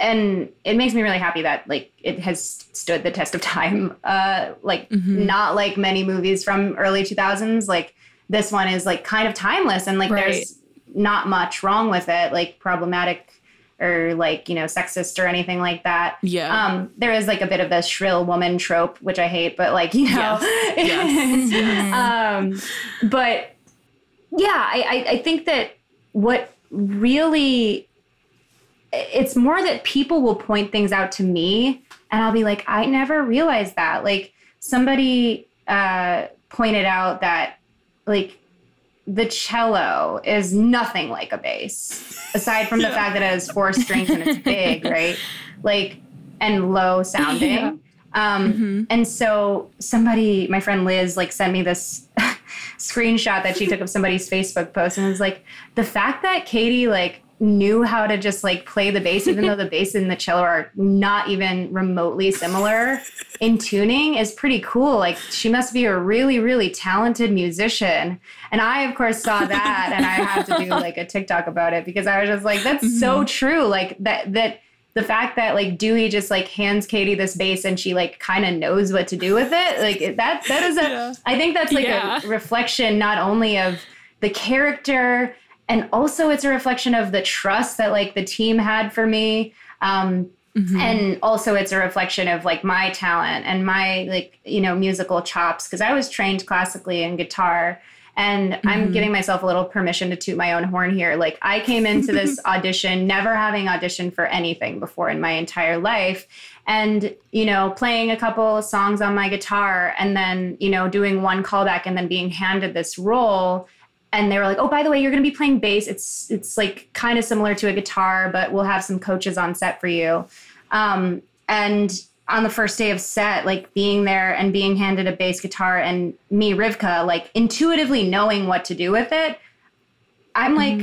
and it makes me really happy that like it has stood the test of time. Uh like not like many movies from early 2000s like this one is like kind of timeless and like Right. there's not much wrong with it like problematic or like you know sexist or anything like that. Yeah. um there is like a bit of the shrill woman trope which i hate but like [laughs] you know. Yes. [laughs] um but yeah I, I i think that what really it's more that people will point things out to me and I'll be like, I never realized that. Like somebody uh, pointed out that like the cello is nothing like a bass, aside from the fact that it has four strings and it's big, [laughs] right? Like and low sounding. Yeah. Um, And so somebody, my friend Liz, like sent me this screenshot that she took of somebody's Facebook post and it was like the fact that Katie like knew how to just like play the bass even though the bass and the cello are not even remotely similar in tuning is pretty cool. Like she must be a really really talented musician. And i of course saw that and i had to do like a tiktok about it because i was just like that's so mm-hmm. true. Like that that the fact that like Dewey just like hands Katie this bass and she like kind of knows what to do with it, like that that is a. I think that's like Yeah. a reflection not only of the character and also it's a reflection of the trust that like the team had for me. Um, and also it's a reflection of like my talent and my like you know musical chops because I was trained classically in guitar and I'm giving myself a little permission to toot my own horn here. Like I came into this [laughs] audition never having auditioned for anything before in my entire life and you know playing a couple songs on my guitar and then you know doing one callback and then being handed this role and they were like, "Oh, by the way, you're going to be playing bass. It's it's like kind of similar to a guitar, but we'll have some coaches on set for you." Um, and on the first day of set, like being there and being handed a bass guitar, and me, Rivkah, like intuitively knowing what to do with it, I'm like,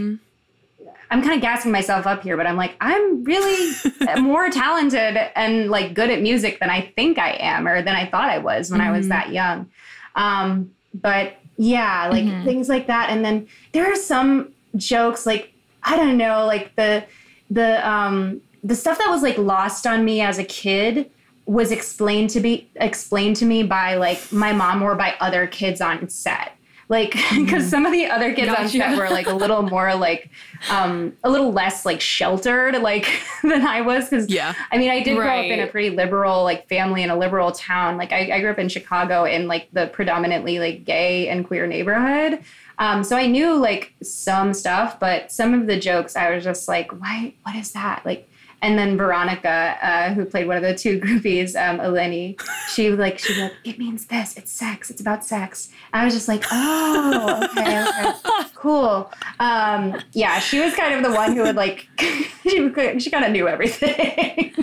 I'm kind of gassing myself up here, but I'm like, I'm really [laughs] more talented and like good at music than I think I am, or than I thought I was when I was that young. Um, but yeah, like things like that. And then there are some jokes, like I don't know, like the the um the stuff that was like lost on me as a kid was explained to be explained to me by like my mom or by other kids on set. Like [laughs] because some of the other kids on set were like a little more like um a little less like sheltered like [laughs] than i was because Yeah. i mean i did grow up in a pretty liberal like family in a liberal town. Like I, I grew up in chicago in like the predominantly like gay and queer neighborhood. Um so i knew like some stuff but some of the jokes i was just like why what is that? Like and then Veronica, uh, who played one of the two [laughs] groupies, um, Eleni, she like she was like, it means this. It's sex. It's about sex. And I was just like, oh, okay, okay, [laughs] cool. Um, yeah, she was kind of the one who would like, [laughs] she she kind of knew everything.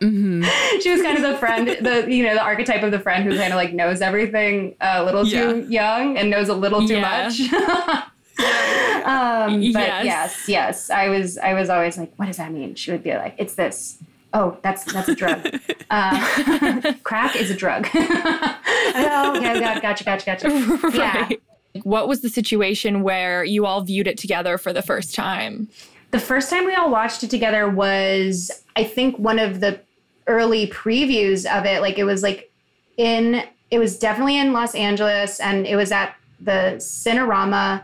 She was kind of the friend, the you know the archetype of the friend who kind of like knows everything a little too young and knows a little too Yeah. much. [laughs] um, but Yes. yes, yes, I was I was always like, what does that mean? She would be like, it's this. Oh, that's that's a drug. uh, [laughs] [laughs] crack is a drug. oh, okay, got, gotcha, gotcha, gotcha. Yeah. What was the situation where you all viewed it together for the first time? The first time we all watched it together was, I think, one of the early previews of it. Like it was like in, it was definitely in Los Angeles, and it was at the Cinerama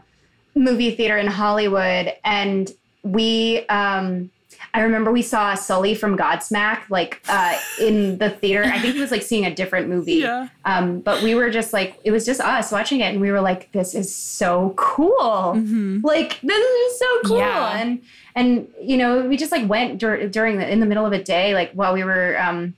movie theater in Hollywood, and we. um I remember we saw Sully from Godsmack like uh, in the theater. I think it was like seeing a different movie. Yeah. Um, but we were just like, it was just us watching it, and we were like, this is so cool. Like this is so cool. Yeah. And and you know, we just like went dur- during the in the middle of a day, like while we were um,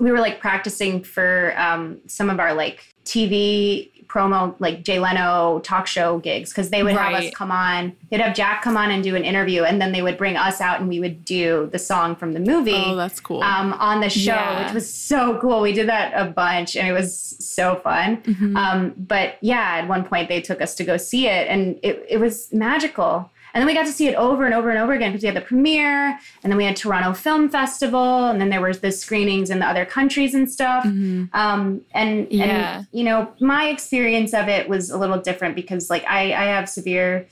we were like practicing for um, some of our like TV promo, like Jay Leno talk show gigs, because they would have us come on. They'd have Jack come on and do an interview, and then they would bring us out and we would do the song from the movie. Oh, that's cool. Um, on the show, Yeah. which was so cool. We did that a bunch, and it was so fun. Mm-hmm. Um, but yeah, at one point they took us to go see it, and it, it was magical. And then we got to see it over and over and over again because we had the premiere, and then we had Toronto Film Festival, and then there was the screenings in the other countries and stuff. Mm-hmm. Um, and, Yeah. and you know, my experience of it was a little different because like I, I have severe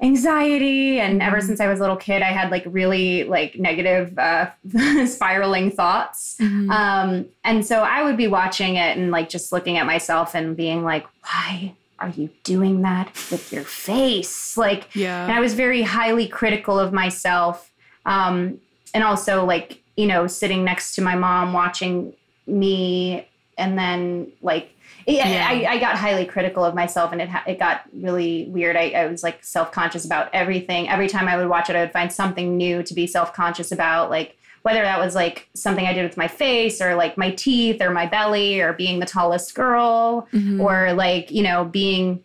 anxiety and ever since i was a little kid i had like really like negative uh, [laughs] spiraling thoughts um, and so i would be watching it and like just looking at myself and being like why are you doing that with your face like Yeah. and i was very highly critical of myself um, and also like you know sitting next to my mom watching me and then like yeah, Yeah. I, I got highly critical of myself and it, ha- it got really weird I, I was like self-conscious about everything every time i would watch it i would find something new to be self-conscious about like whether that was like something i did with my face or like my teeth or my belly or being the tallest girl or like you know being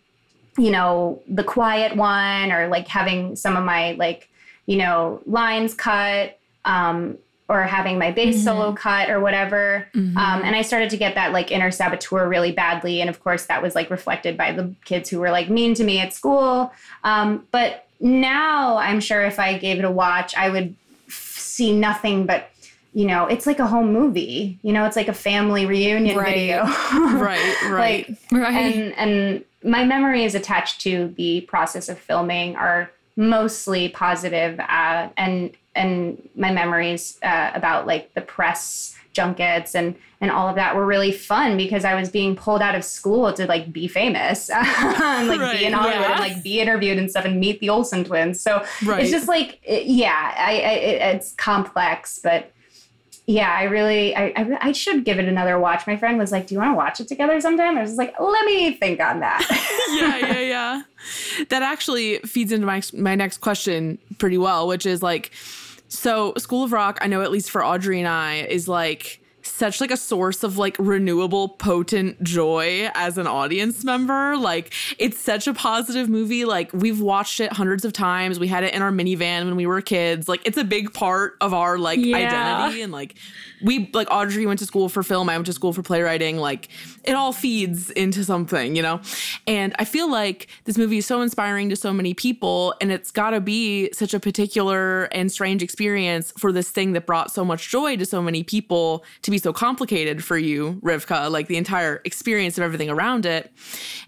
you know the quiet one or like having some of my like you know lines cut um or having my bass solo cut or whatever. Um and i started to get that like inner saboteur really badly. And of course that was like reflected by the kids who were like mean to me at school. Um but now i'm sure if i gave it a watch i would see nothing but you know it's like a home movie you know it's like a family reunion Right. video [laughs] right, right. like Right. and and my memories attached to the process of filming are mostly positive uh, and and my memories uh, about like the press junkets and and all of that were really fun because I was being pulled out of school to like be famous [laughs] and like Right, be in Hollywood yeah. and like be interviewed and stuff and meet the Olsen twins. So Right. it's just like it- yeah, I, I it, it's complex, but yeah, I really, I, I, I should give it another watch. My friend was like, "Do you want to watch it together sometime?" I was like, "Let me think on that." [laughs] yeah, yeah, yeah. That actually feeds into my my next question pretty well, which is like, so School of Rock. I know at least for Audrey and I is like such like a source of like renewable potent joy as an audience member. Like it's such a positive movie. Like we've watched it hundreds of times. We had it in our minivan when we were kids. Like it's a big part of our like Yeah. identity. And like we like Audrey went to school for film, I went to school for playwriting, like it all feeds into something, you know? And I feel like this movie is so inspiring to so many people. And it's got to be such a particular and strange experience for this thing that brought so much joy to so many people to be so complicated for you, Rivkah, like the entire experience of everything around it.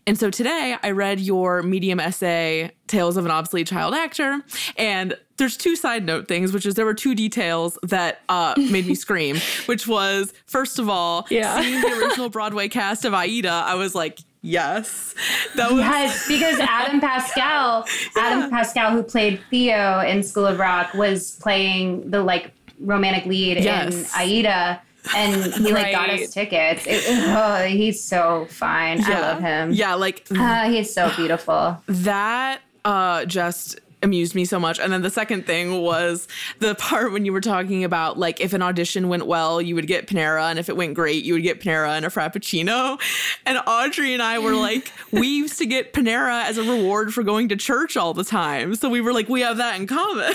And so today I read your medium essay Tales of an Obsolete Child Actor and there's two side note things, which is there were two details that uh, made me scream, [laughs] which was first of all, Yeah. seeing the original [laughs] Broadway cast of Aida, I was like, yes, that was yes, because Adam Pascal, [laughs] Adam Pascal, who played Theo in School of Rock, was playing the like romantic lead Yes. in Aida. And [laughs] he like got us tickets. It- [laughs] oh, he's so fine. I love him. Yeah, like Uh, he's so [sighs] beautiful. that uh just amused me so much and then the second thing was the part when you were talking about like if an audition went well you would get panera and if it went great you would get panera and a frappuccino and audrey and i were like [laughs] we used to get panera as a reward for going to church all the time so we were like we have that in common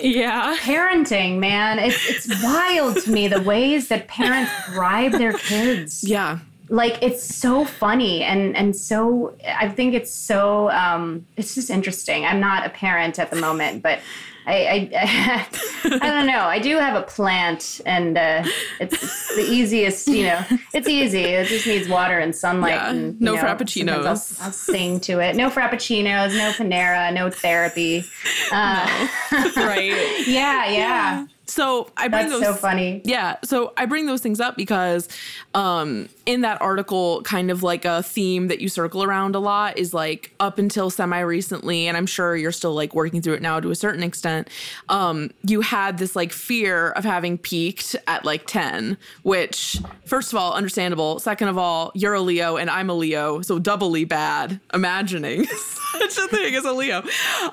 yeah. Parenting, man, it's it's wild to me the ways that parents bribe their kids. yeah like it's so funny and and so i think it's so um it's just interesting i'm not a parent at the moment but i i, [laughs] I don't know. I do have a plant and uh it's, the easiest you know it's easy. It just needs water and sunlight Yeah, and no know, frappuccinos. I'll, I'll sing to it. No frappuccinos no panera no therapy. Uh, [laughs] Right. yeah. Yeah So I bring That's those so funny. Yeah. So I bring those things up because um, in that article, kind of like a theme that you circle around a lot is like up until semi recently, and I'm sure you're still like working through it now to a certain extent. Um, you had this like fear of having peaked at like 10, which, first of all, understandable. Second of all, you're a Leo and I'm a Leo, so doubly bad imagining [laughs] such a thing as a Leo.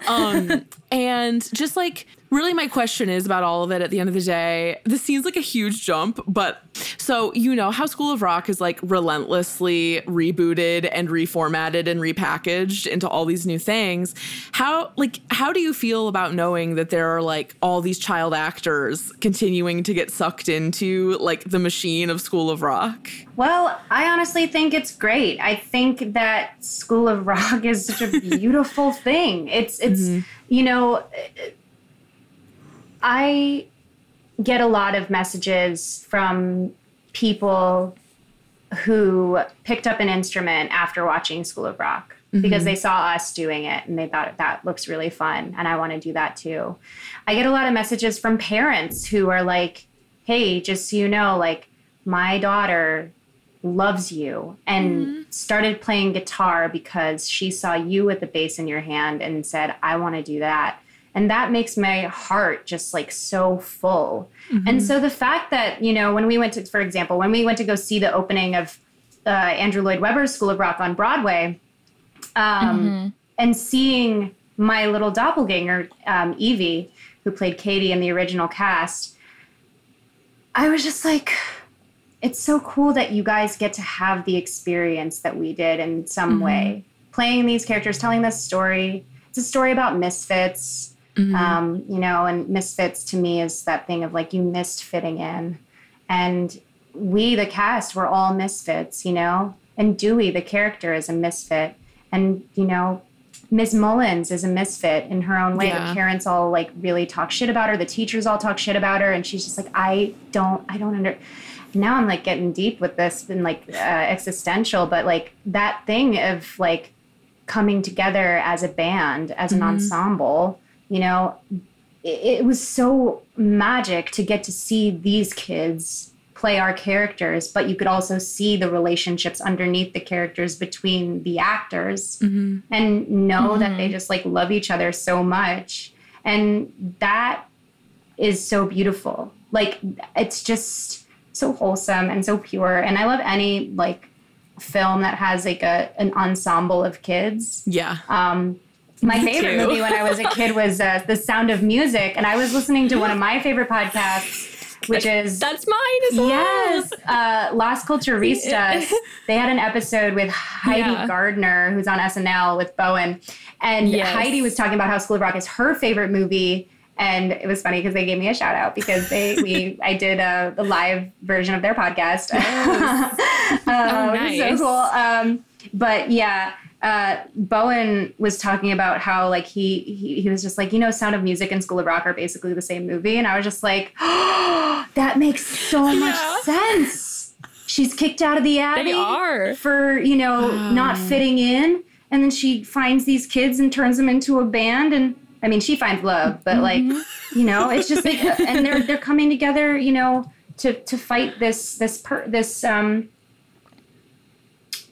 Um, and just like really my question is about all of it at the end of the day this seems like a huge jump but so you know how school of rock is like relentlessly rebooted and reformatted and repackaged into all these new things how like how do you feel about knowing that there are like all these child actors continuing to get sucked into like the machine of school of rock Well, I honestly think it's great. I think that School of Rock is such a beautiful thing. It's it's mm-hmm. You know I get a lot of messages from people who picked up an instrument after watching School of Rock because mm-hmm. they saw us doing it and they thought that looks really fun and I want to do that too. I get a lot of messages from parents who are like, "Hey, just so you know, like my daughter loves you and started playing guitar because she saw you with the bass in your hand and said, I want to do that. And that makes my heart just like so full. And so the fact that, you know, when we went to, for example, when we went to go see the opening of uh, Andrew Lloyd Webber's School of Rock on Broadway, um, and seeing my little doppelganger, um, Evie, who played Katie in the original cast, I was just like, it's so cool that you guys get to have the experience that we did in some way. Playing these characters, telling this story. It's a story about misfits, um, you know, and misfits to me is that thing of like you missed fitting in. And we, the cast, were all misfits, you know? And Dewey, the character, is a misfit. And, you know, Ms. Mullins is a misfit in her own way. Yeah. The parents all like really talk shit about her. The teachers all talk shit about her. And she's just like, I don't, I don't under. Now I'm like getting deep with this and like uh, existential, but like that thing of like coming together as a band, as an mm-hmm. ensemble, you know, it, it was so magic to get to see these kids play our characters, but you could also see the relationships underneath the characters between the actors mm-hmm. and know that they mm-hmm. just like love each other so much. And that is so beautiful. Like it's just so wholesome and so pure. And I love any like film that has like a an ensemble of kids. yeah Um, my favorite movie when I was a kid [laughs] was uh, The Sound of Music, and I was listening to one of my favorite podcasts, which is That's mine as well. Yes, uh, Las Culturistas. they had an episode with Heidi Yeah. Gardner, who's on SNL with Bowen, and Yes. Heidi was talking about how School of Rock is her favorite movie. And it was funny because they gave me a shout out because they we [laughs] I did a, a live version of their podcast. uh, which is nice. so cool. Um, but yeah, uh, Bowen was talking about how like he, he he was just like you know Sound of Music and School of Rock are basically the same movie, and I was just like, [gasps] that makes so much Yeah. sense. She's kicked out of the abbey for you know not fitting in, and then she finds these kids and turns them into a band, and I mean she finds love, but mm-hmm. like you know it's just like, [laughs] and they're they're coming together, you know, to to fight this this per, this um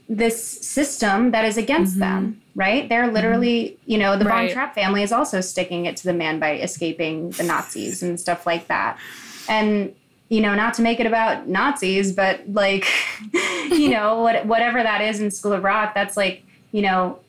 this system that is against mm-hmm. them, right? They're mm-hmm. literally, you know, the Von Right. Trapp family is also sticking it to the man by escaping the Nazis and stuff like that. And you know, not to make it about Nazis, but like, [laughs] you know, what whatever that is in School of Rock, that's like, you know,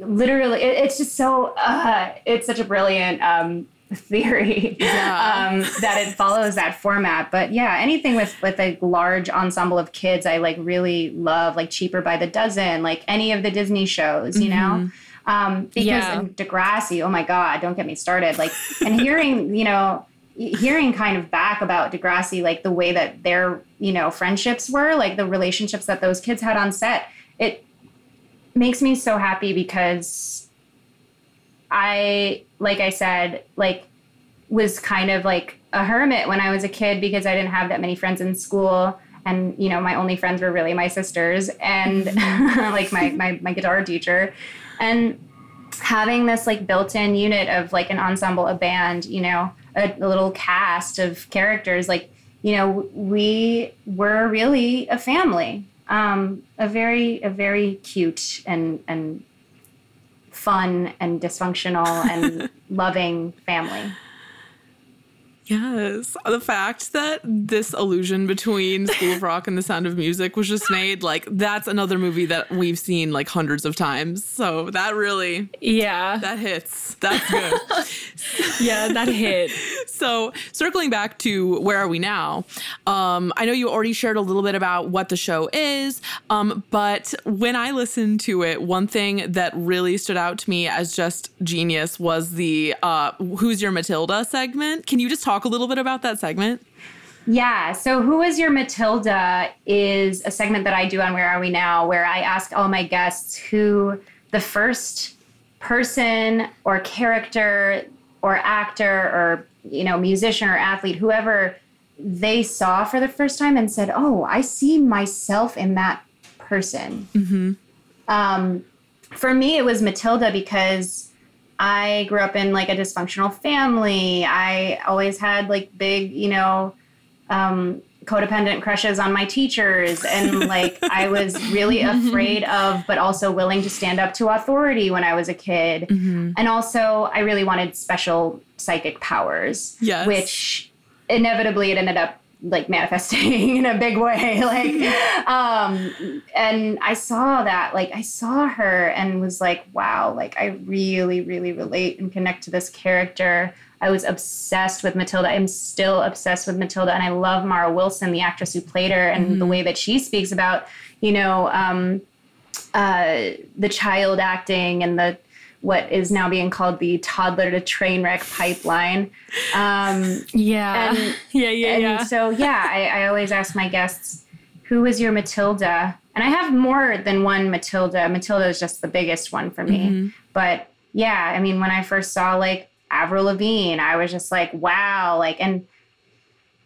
literally, it, it's just so, uh, it's such a brilliant um, [laughs] theory Yeah. um, that it follows that format. But yeah, anything with with a large ensemble of kids, I like really love, like Cheaper by the Dozen, like any of the Disney shows, you know. Um, because Yeah. in Degrassi, oh my God, don't get me started. Like, and hearing, [laughs] you know, hearing kind of back about Degrassi, like the way that their, you know, friendships were, like the relationships that those kids had on set, it makes me so happy because I, like I said, like was kind of like a hermit when I was a kid because I didn't have that many friends in school. And, you know, my only friends were really my sisters and mm-hmm. [laughs] like my, my, my guitar teacher. And having this like built-in unit of like an ensemble, a band, you know, a, a little cast of characters, like you know, we were really a family, um, a very a very cute and and fun and dysfunctional and [laughs] loving family. Yes. The fact that this illusion between School of Rock and The Sound of Music was just made, like, that's another movie that we've seen like hundreds of times. So that really, Yeah. that hits. That's good. [laughs] yeah, that hit. so circling back to where are we now um, i know you already shared a little bit about what the show is um, but when i listened to it one thing that really stood out to me as just genius was the uh, who's your matilda segment can you just talk a little bit about that segment Yeah. So, Who is Your Matilda is a segment that I do on Where Are We Now, where I ask all my guests who the first person or character or actor or, you know, musician or athlete, whoever they saw for the first time and said, Oh, I see myself in that person. Um, for me, it was Matilda because I grew up in like a dysfunctional family. I always had like big, you know, um, codependent crushes on my teachers. And like [laughs] I was really afraid of, but also willing to stand up to authority when I was a kid. And also, I really wanted special psychic powers, Yes. which inevitably it ended up like manifesting [laughs] in a big way [laughs] like [laughs] um and i saw that like i saw her and was like wow like i really really relate and connect to this character. I was obsessed with matilda. I'm still obsessed with matilda and i love mara wilson the actress who played her and the way that she speaks about you know um uh the child acting and the what is now being called the toddler to train wreck pipeline um Yeah. And- [laughs] yeah, yeah, and yeah. so, yeah, I, I always ask my guests, who is your Matilda? And I have more than one Matilda. Matilda is just the biggest one for me. But yeah, I mean, when I first saw like Avril Lavigne, I was just like, wow, like, and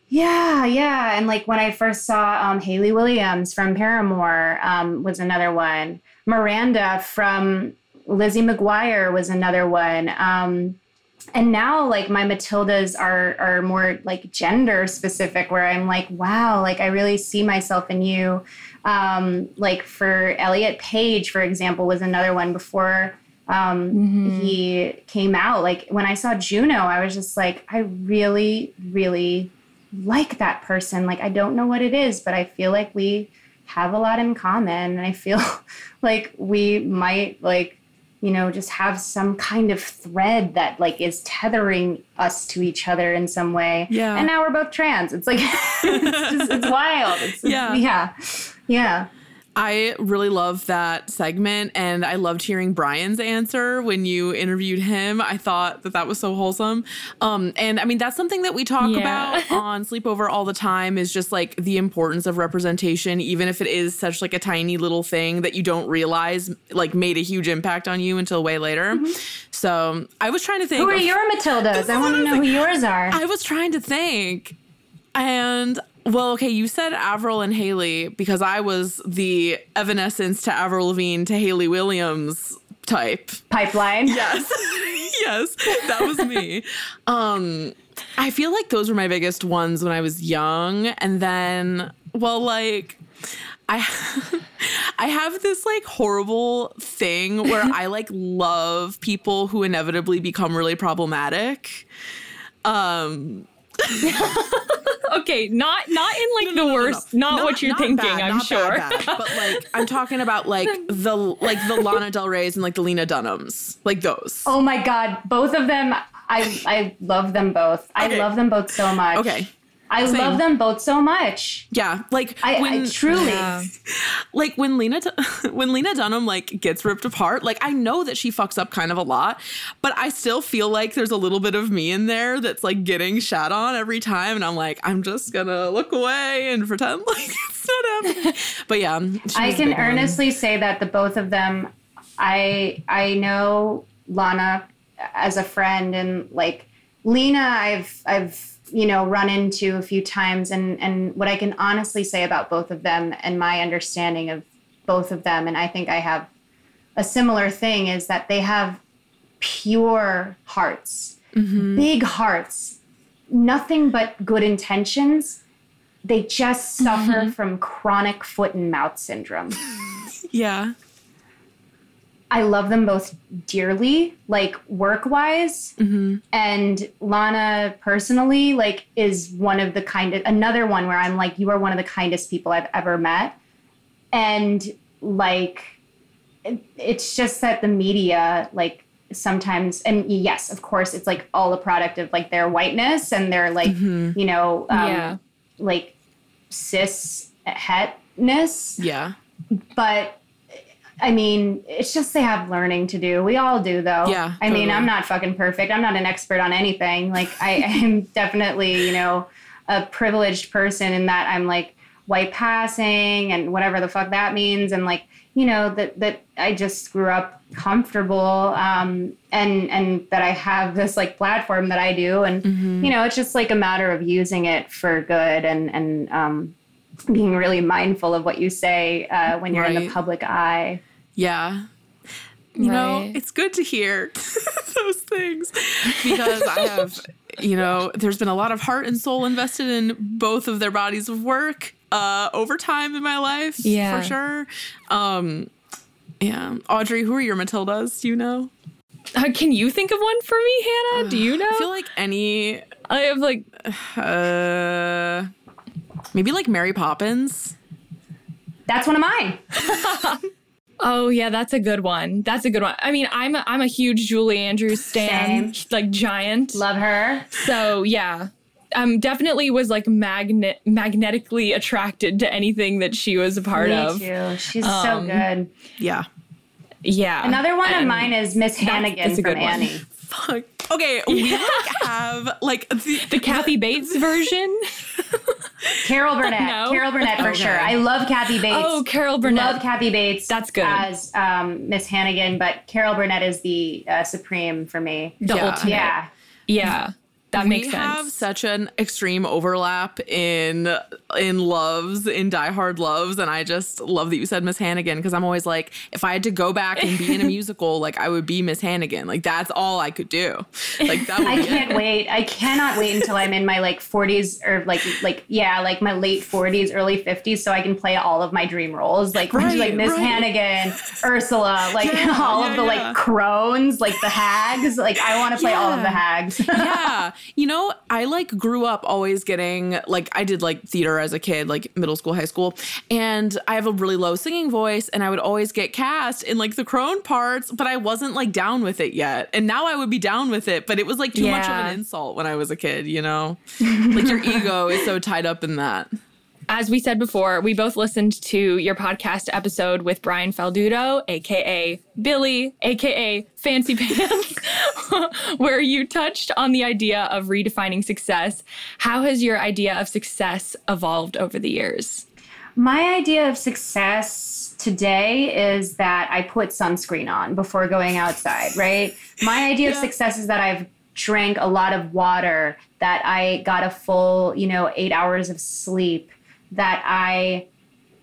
yeah, yeah. And like when I first saw um, Hayley Williams from Paramore um, was another one. Miranda from Lizzie McGuire was another one. Um, and now like my matildas are are more like gender specific where i'm like wow like i really see myself in you. Um like for elliot page for example was another one before um he came out. Like when i saw juno i was just like i really really like that person. Like i don't know what it is but i feel like we have a lot in common. And i feel [laughs] like we might like you know just have some kind of thread that like is tethering us to each other in some way. Yeah. and now we're both trans. It's like [laughs] it's just it's wild. It's, Yeah. yeah. Yeah I really love that segment, and I loved hearing Brian's answer when you interviewed him. I thought that that was so wholesome. Um, and I mean, that's something that we talk Yeah. about on [laughs] Sleepover all the time is just like the importance of representation, even if it is such like a tiny little thing that you don't realize like made a huge impact on you until way later. So I was trying to think. who are your matildas [laughs] i want to know who yours are I was trying to think. And well, okay, you said Avril and Hayley because I was the Evanescence to Avril Lavigne to Hayley Williams type. pipeline Yes. [laughs] yes, that was me. [laughs] Um I feel like those were my biggest ones when I was young and then well like I [laughs] I have this like horrible thing where I like love people who inevitably become really problematic. Um [laughs] okay, not not in like the worst, not, what you're thinking, bad, I'm not sure. bad, bad, but like [laughs] I'm talking about like the like the Lana Del Rey's and like the Lena Dunhams, like those. oh my god both of them i i love them both i love them both so much Okay. I Same. love them both so much Yeah, like i, when I truly [laughs] like when Lena [laughs] when Lena Dunham like gets ripped apart, like I know that she fucks up kind of a lot, but I still feel like there's a little bit of me in there that's like getting shat on every time, and I'm like, I'm just gonna look away and pretend [laughs] like it's not happening. But yeah, um, I can big one. earnestly say that the both of them, I I know Lana as a friend and like Lena, I've I've you know run into a few times, and and what I can honestly say about both of them and my understanding of both of them, and I think I have a similar thing is that they have pure hearts, mm-hmm. big hearts, nothing but good intentions. They just suffer mm-hmm. from chronic foot and mouth syndrome. [laughs] Yeah. I love them both dearly, like work wise. And Lana personally, like, is one of the kind of another one where I'm like, you are one of the kindest people I've ever met. And like, it- it's just that the media, like, sometimes, and yes, of course, it's like all a product of like their whiteness and their like, you know, um, Yeah. like cis hetness Yeah. but I mean, it's just they have learning to do. We all do, though. Yeah, I mean. I'm not fucking perfect. I'm not an expert on anything. Like, I [laughs] am definitely, you know, a privileged person in that I'm like white passing and whatever the fuck that means, and like, you know, that that I just grew up comfortable, um, and and that I have this like platform that I do, and Mm-hmm. you know, it's just like a matter of using it for good and and um, being really mindful of what you say uh, when you're in the public eye. Yeah. You know, it's good to hear [laughs] those things because I have, you know, there's been a lot of heart and soul invested in both of their bodies of work uh, over time in my life, Yeah. for sure. Um, yeah, Audrey, who are your Matildas? Do you know? Uh, can you think of one for me, Hannah? Do you [sighs] know? I feel like any, I have like [sighs] uh, maybe like Mary Poppins. That's one of mine. [laughs] Oh yeah, that's a good one. That's a good one. I mean, I'm a, I'm a huge Julie Andrews stan, like giant. Love her. So yeah, um, definitely was like magnet magnetically attracted to anything that she was a part Me of. too. She's so Um, good. Yeah. Yeah. Another one of mine is Miss Hannigan that's a from good one. Annie. Fuck. Okay, we like have like the, the Kathy Bates [laughs] version. Carol [laughs] Burnett. No. Carol Burnett for Okay. sure. I love Kathy Bates. Oh, Carol Burnett. Love Kathy Bates. That's good. As um, Miss Hannigan, but Carol Burnett is the uh, supreme for me. The Yeah. ultimate. Yeah. Yeah. That makes we sense. have such an extreme overlap in in loves in Die Hard loves, and I just love that you said Miss Hannigan because I'm always like, if I had to go back and be in a [laughs] musical, like I would be Miss Hannigan. Like that's all I could do. Like that would I can't it. wait. I cannot wait until I'm in my like 40s or like like yeah, like my late 40s, early 50s, so I can play all of my dream roles, like Right, like Miss right. Hannigan, Ursula, [laughs] like Yeah, all yeah, of the yeah. like crones, like the hags. Like I want to play all of the hags. [laughs] yeah. You know, I like grew up always getting like I did like theater as a kid, like middle school, high school, and I have a really low singing voice and I would always get cast in like the crone parts, but I wasn't like down with it yet. And now I would be down with it, but it was like too much of an insult when I was a kid, you know? like your [laughs] ego is so tied up in that. As we said before, we both listened to your podcast episode with Brian Falduto, aka Billy, aka Fancy [laughs] Pants, [laughs] where you touched on the idea of redefining success. How has your idea of success evolved over the years? My idea of success today is that I put sunscreen on before going outside, right? My idea of success is that I've drank a lot of water, that I got a full, you know, eight hours of sleep, that I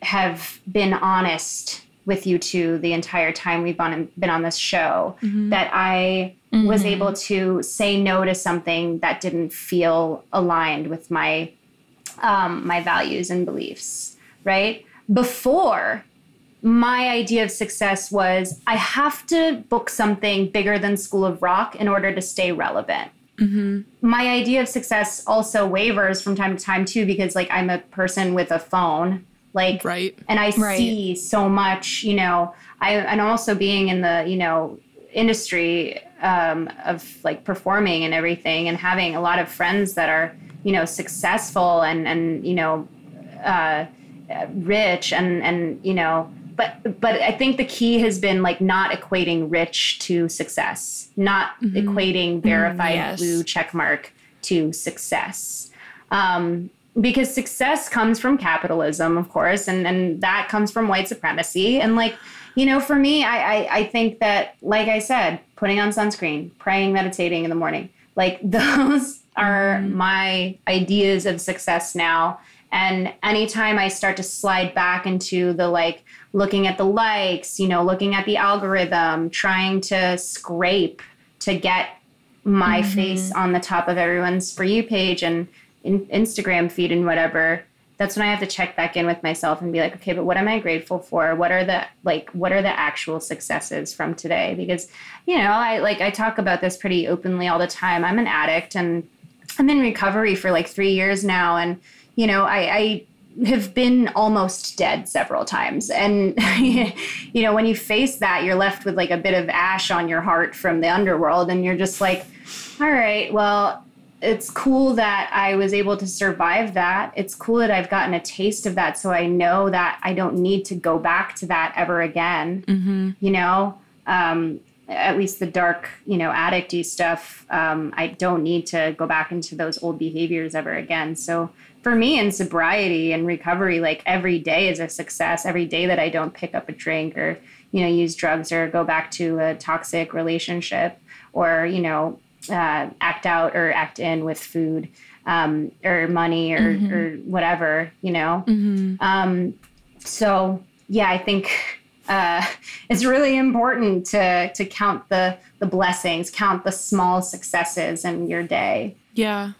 have been honest with you two the entire time we've on, been on this show, that I was able to say no to something that didn't feel aligned with my um, my values and beliefs, right? Before, my idea of success was I have to book something bigger than School of Rock in order to stay relevant. My idea of success also wavers from time to time too, because like I'm a person with a phone, like Right. and I Right. see so much, you know, I and also being in the, you know, industry um, of like performing and everything and having a lot of friends that are, you know, successful and and you know, uh, rich and and you know, but but I think the key has been like not equating rich to success, not mm-hmm. equating verified mm-hmm. yes. blue check mark to success. Um, because success comes from capitalism, of course, and, and that comes from white supremacy. And like, you know, for me, I, I, I think that, like I said, putting on sunscreen, praying, meditating in the morning, like [laughs] those are mm-hmm. my ideas of success now. And anytime I start to slide back into the like looking at the likes, you know, looking at the algorithm, trying to scrape to get my mm-hmm. face on the top of everyone's for you page and in Instagram feed and whatever, that's when I have to check back in with myself and be like, okay, but what am I grateful for? What are the like what are the actual successes from today? Because, you know, I like I talk about this pretty openly all the time. I'm an addict and I'm in recovery for like three years now and you know, I, I have been almost dead several times. And, [laughs] you know, when you face that, you're left with like a bit of ash on your heart from the underworld. And you're just like, all right, well, it's cool that I was able to survive that. It's cool that I've gotten a taste of that. So I know that I don't need to go back to that ever again. Mm-hmm. You know, um, at least the dark, you know, addicty stuff, um, I don't need to go back into those old behaviors ever again. So for me in sobriety and recovery, like every day is a success. Every day that I don't pick up a drink or, you know, use drugs or go back to a toxic relationship or, you know, uh, act out or act in with food um, or money or, mm-hmm. or whatever, you know? Mm-hmm. Um, so, yeah, I think uh, it's really important to, to count the, the blessings, count the small successes in your day. Yeah.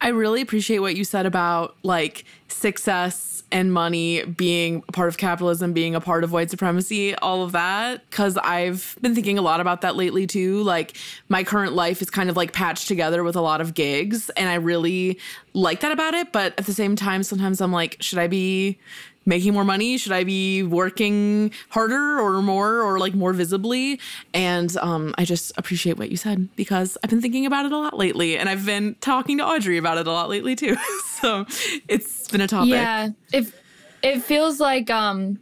I really appreciate what you said about like success and money being a part of capitalism, being a part of white supremacy, all of that. Cause I've been thinking a lot about that lately too. Like my current life is kind of like patched together with a lot of gigs. And I really like that about it. But at the same time, sometimes I'm like, should I be making more money? Should I be working harder or more or like more visibly? And um, I just appreciate what you said because I've been thinking about it a lot lately and I've been talking to Audrey about it a lot lately too. [laughs] so it's been a topic. Yeah. If it feels like um,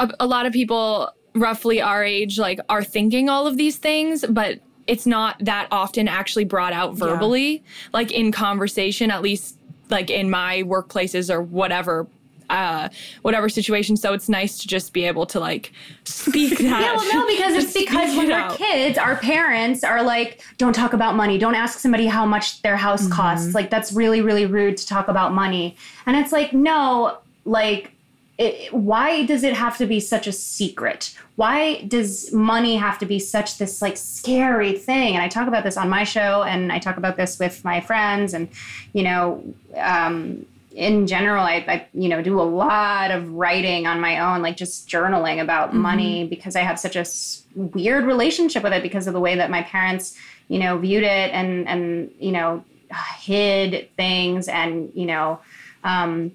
a, a lot of people roughly our age like are thinking all of these things, but it's not that often actually brought out verbally, yeah. like in conversation, at least like in my workplaces or whatever uh, whatever situation. So it's nice to just be able to like speak [laughs] that. yeah, well, no, because it's [laughs] because when we're kids, our parents are like, don't talk about money. Don't ask somebody how much their house mm-hmm. costs. Like, that's really, really rude to talk about money. And it's like, no, like, it, why does it have to be such a secret? Why does money have to be such this like scary thing? And I talk about this on my show, and I talk about this with my friends, and you know, um, in general, I, I, you know do a lot of writing on my own, like just journaling about mm-hmm. money because I have such a weird relationship with it because of the way that my parents, you know, viewed it and and you know hid things and you know um,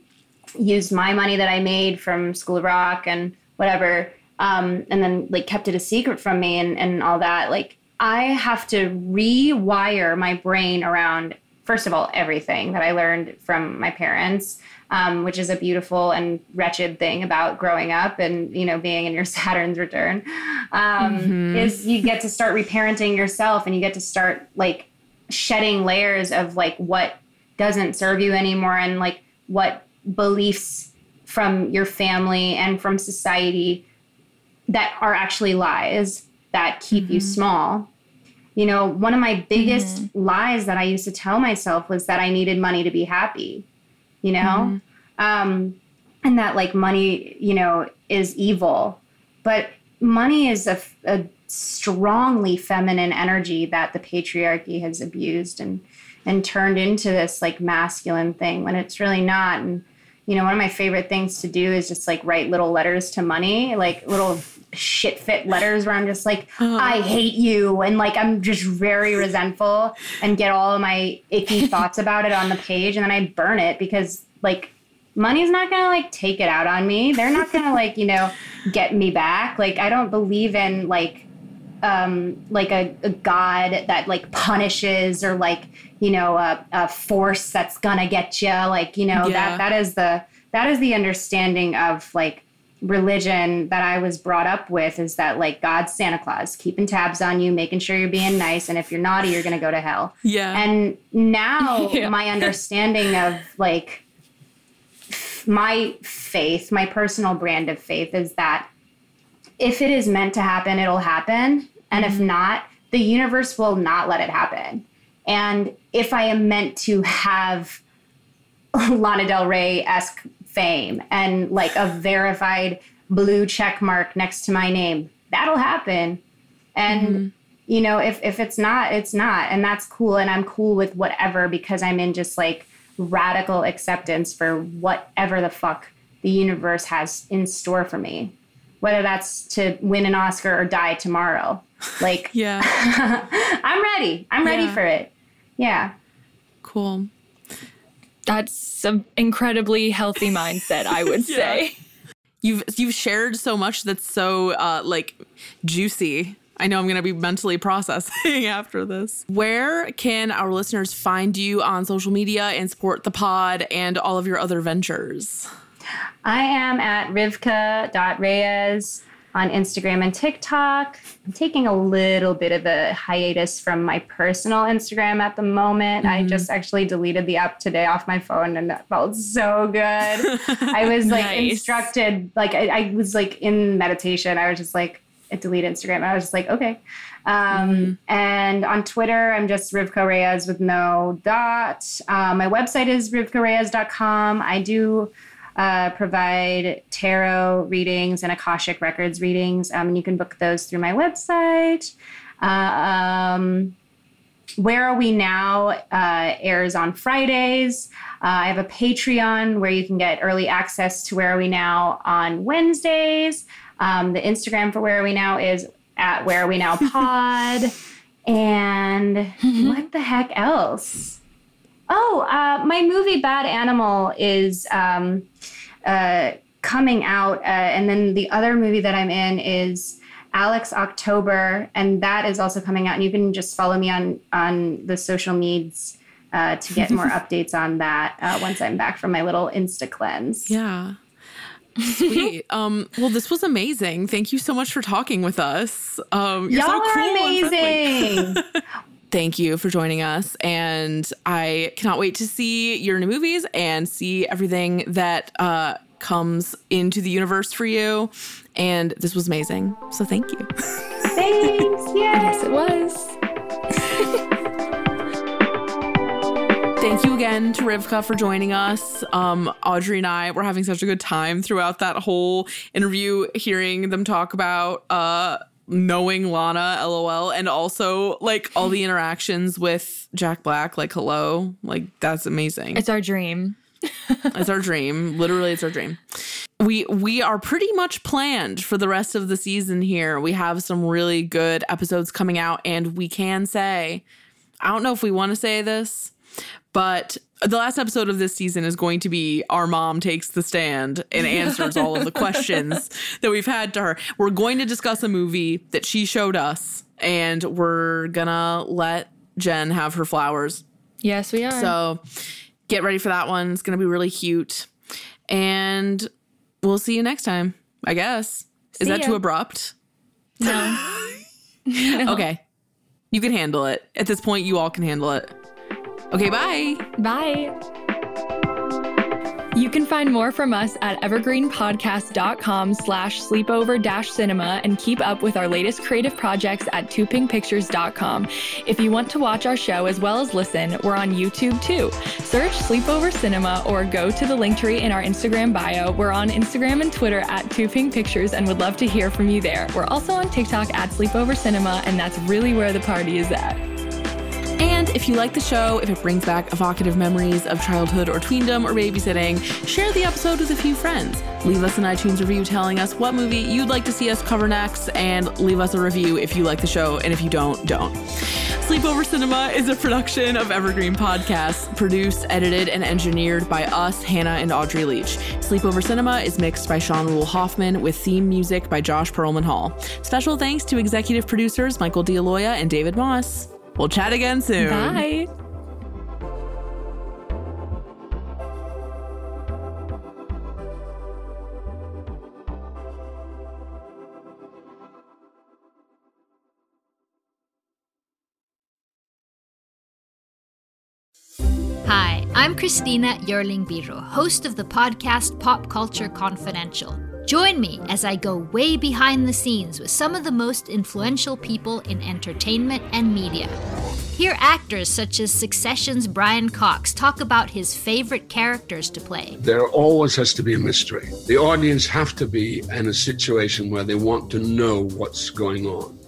used my money that I made from School of Rock and whatever, um, and then like kept it a secret from me and and all that. Like I have to rewire my brain around first of all, everything that I learned from my parents, um, which is a beautiful and wretched thing about growing up and you know being in your [laughs] Saturn's return, um, mm-hmm. is you get to start reparenting yourself and you get to start like shedding layers of like what doesn't serve you anymore and like what beliefs from your family and from society that are actually lies that keep mm-hmm. you small you know, one of my biggest mm-hmm. lies that I used to tell myself was that I needed money to be happy, you know? Mm-hmm. Um, and that like money, you know, is evil. But money is a, a strongly feminine energy that the patriarchy has abused and and turned into this like masculine thing when it's really not. And you know, one of my favorite things to do is just like write little letters to money, like little shit fit letters where I'm just like, uh-huh. I hate you. And like, I'm just very [laughs] resentful and get all of my icky [laughs] thoughts about it on the page. And then I burn it because like, money's not gonna like take it out on me. They're not gonna [laughs] like, you know, get me back. Like, I don't believe in like, um, like a, a god that like punishes or like, you know, a, a force that's gonna get you. Like, you know, yeah. that, that is the, that is the understanding of like religion that I was brought up with is that like God's Santa Claus, keeping tabs on you, making sure you're being nice, and if you're naughty, you're gonna go to hell. Yeah. And now [laughs] yeah. my understanding of like my faith, my personal brand of faith is that if it is meant to happen, it'll happen. And mm-hmm. if not, the universe will not let it happen. And if I am meant to have [laughs] Lana Del Rey esque fame and like a verified blue check mark next to my name. That'll happen. And mm-hmm. you know, if if it's not, it's not, and that's cool, and I'm cool with whatever because I'm in just like radical acceptance for whatever the fuck the universe has in store for me, whether that's to win an Oscar or die tomorrow. Like, [laughs] Yeah. [laughs] I'm ready. I'm ready Yeah. for it. Yeah. Cool. That's an incredibly healthy mindset, I would [laughs] Yeah. say. You've you've shared so much that's so uh like juicy. I know I'm going to be mentally processing [laughs] after this. Where can our listeners find you on social media and support the pod and all of your other ventures? I am at rivkah.reyes on Instagram and TikTok. I'm taking a little bit of a hiatus from my personal Instagram at the moment. I just actually deleted the app today off my phone and that felt so good. I was [laughs] like Nice. instructed, like I, I was like in meditation. I was just like, I delete Instagram. I was just like, okay. Um, And on Twitter, I'm just Rivkah Reyes with no dot. Uh, my website is rivkahreyes.com. I do uh, provide tarot readings and Akashic Records readings. Um, and you can book those through my website. Uh, um, where Are We Now uh, airs on Fridays. Uh, I have a Patreon where you can get early access to Where Are We Now on Wednesdays. Um, the Instagram for Where Are We Now is at Where Are We Now [laughs] Pod. and what the heck else? Oh, uh, my movie Bad Animal is um, uh, coming out, uh, and then the other movie that I'm in is Alex October, and that is also coming out. And you can just follow me on on the social medias uh, to get more [laughs] updates on that uh, once I'm back from my little Insta cleanse. Yeah. Sweet. [laughs] um, well, this was amazing. Thank you so much for talking with us. Um, you're Y'all so are cool friendly. amazing. [laughs] Thank you for joining us. And I cannot wait to see your new movies and see everything that uh, comes into the universe for you. And this was amazing. So thank you. Thanks. [laughs] Yes, it was. [laughs] Thank you again to Rivkah for joining us. Um, Audrey and I were having such a good time throughout that whole interview, hearing them talk about uh, knowing Lana, lol, and also like all the interactions with Jack Black. Like, hello, like that's amazing. It's our dream. [laughs] It's our dream. Literally, it's our dream. We we are pretty much planned for the rest of the season here. We have some really good episodes coming out, and we can say, I don't know if we want to say this, but the last episode of this season is going to be our mom takes the stand and [laughs] answers all of the questions that we've had to her. We're going to discuss a movie that she showed us, and we're gonna let Jen have her flowers Yes, we are. so get ready for that one. It's to be really cute. And we'll see you next time, I guess. Is that ya. too abrupt? no. [laughs] Okay. You can handle it. At this point, you all can handle it. Okay, bye. Bye. You can find more from us at evergreenpodcast.com slash sleepover dash cinema and keep up with our latest creative projects at toopinkpictures.com. If you want to watch our show as well as listen, we're on YouTube too. Search Sleepover Cinema or go to the link tree in our Instagram bio. We're on Instagram and Twitter at Too Pink Pictures and would love to hear from you there. We're also on TikTok at Sleepover Cinema, and that's really where the party is at. And if you like the show, if it brings back evocative memories of childhood or tweendom or babysitting, share the episode with a few friends. Leave us an iTunes review telling us what movie you'd like to see us cover next, and leave us a review if you like the show, and if you don't, don't. Sleepover Cinema is a production of Evergreen Podcasts, produced, edited, and engineered by us, Hannah and Audrey Leach. Sleepover Cinema is mixed by Sean Rule Hoffman with theme music by Josh Perlman Hall. Special thanks to executive producers Michael D'Aloia and David Moss. We'll chat again soon. Bye. Hi, I'm Christina Yerling Biro, host of the podcast Pop Culture Confidential. Join me as I go way behind the scenes with some of the most influential people in entertainment and media. Hear actors such as Succession's Brian Cox talk about his favorite characters to play. There always has to be a mystery. The audience have to be in a situation where they want to know what's going on.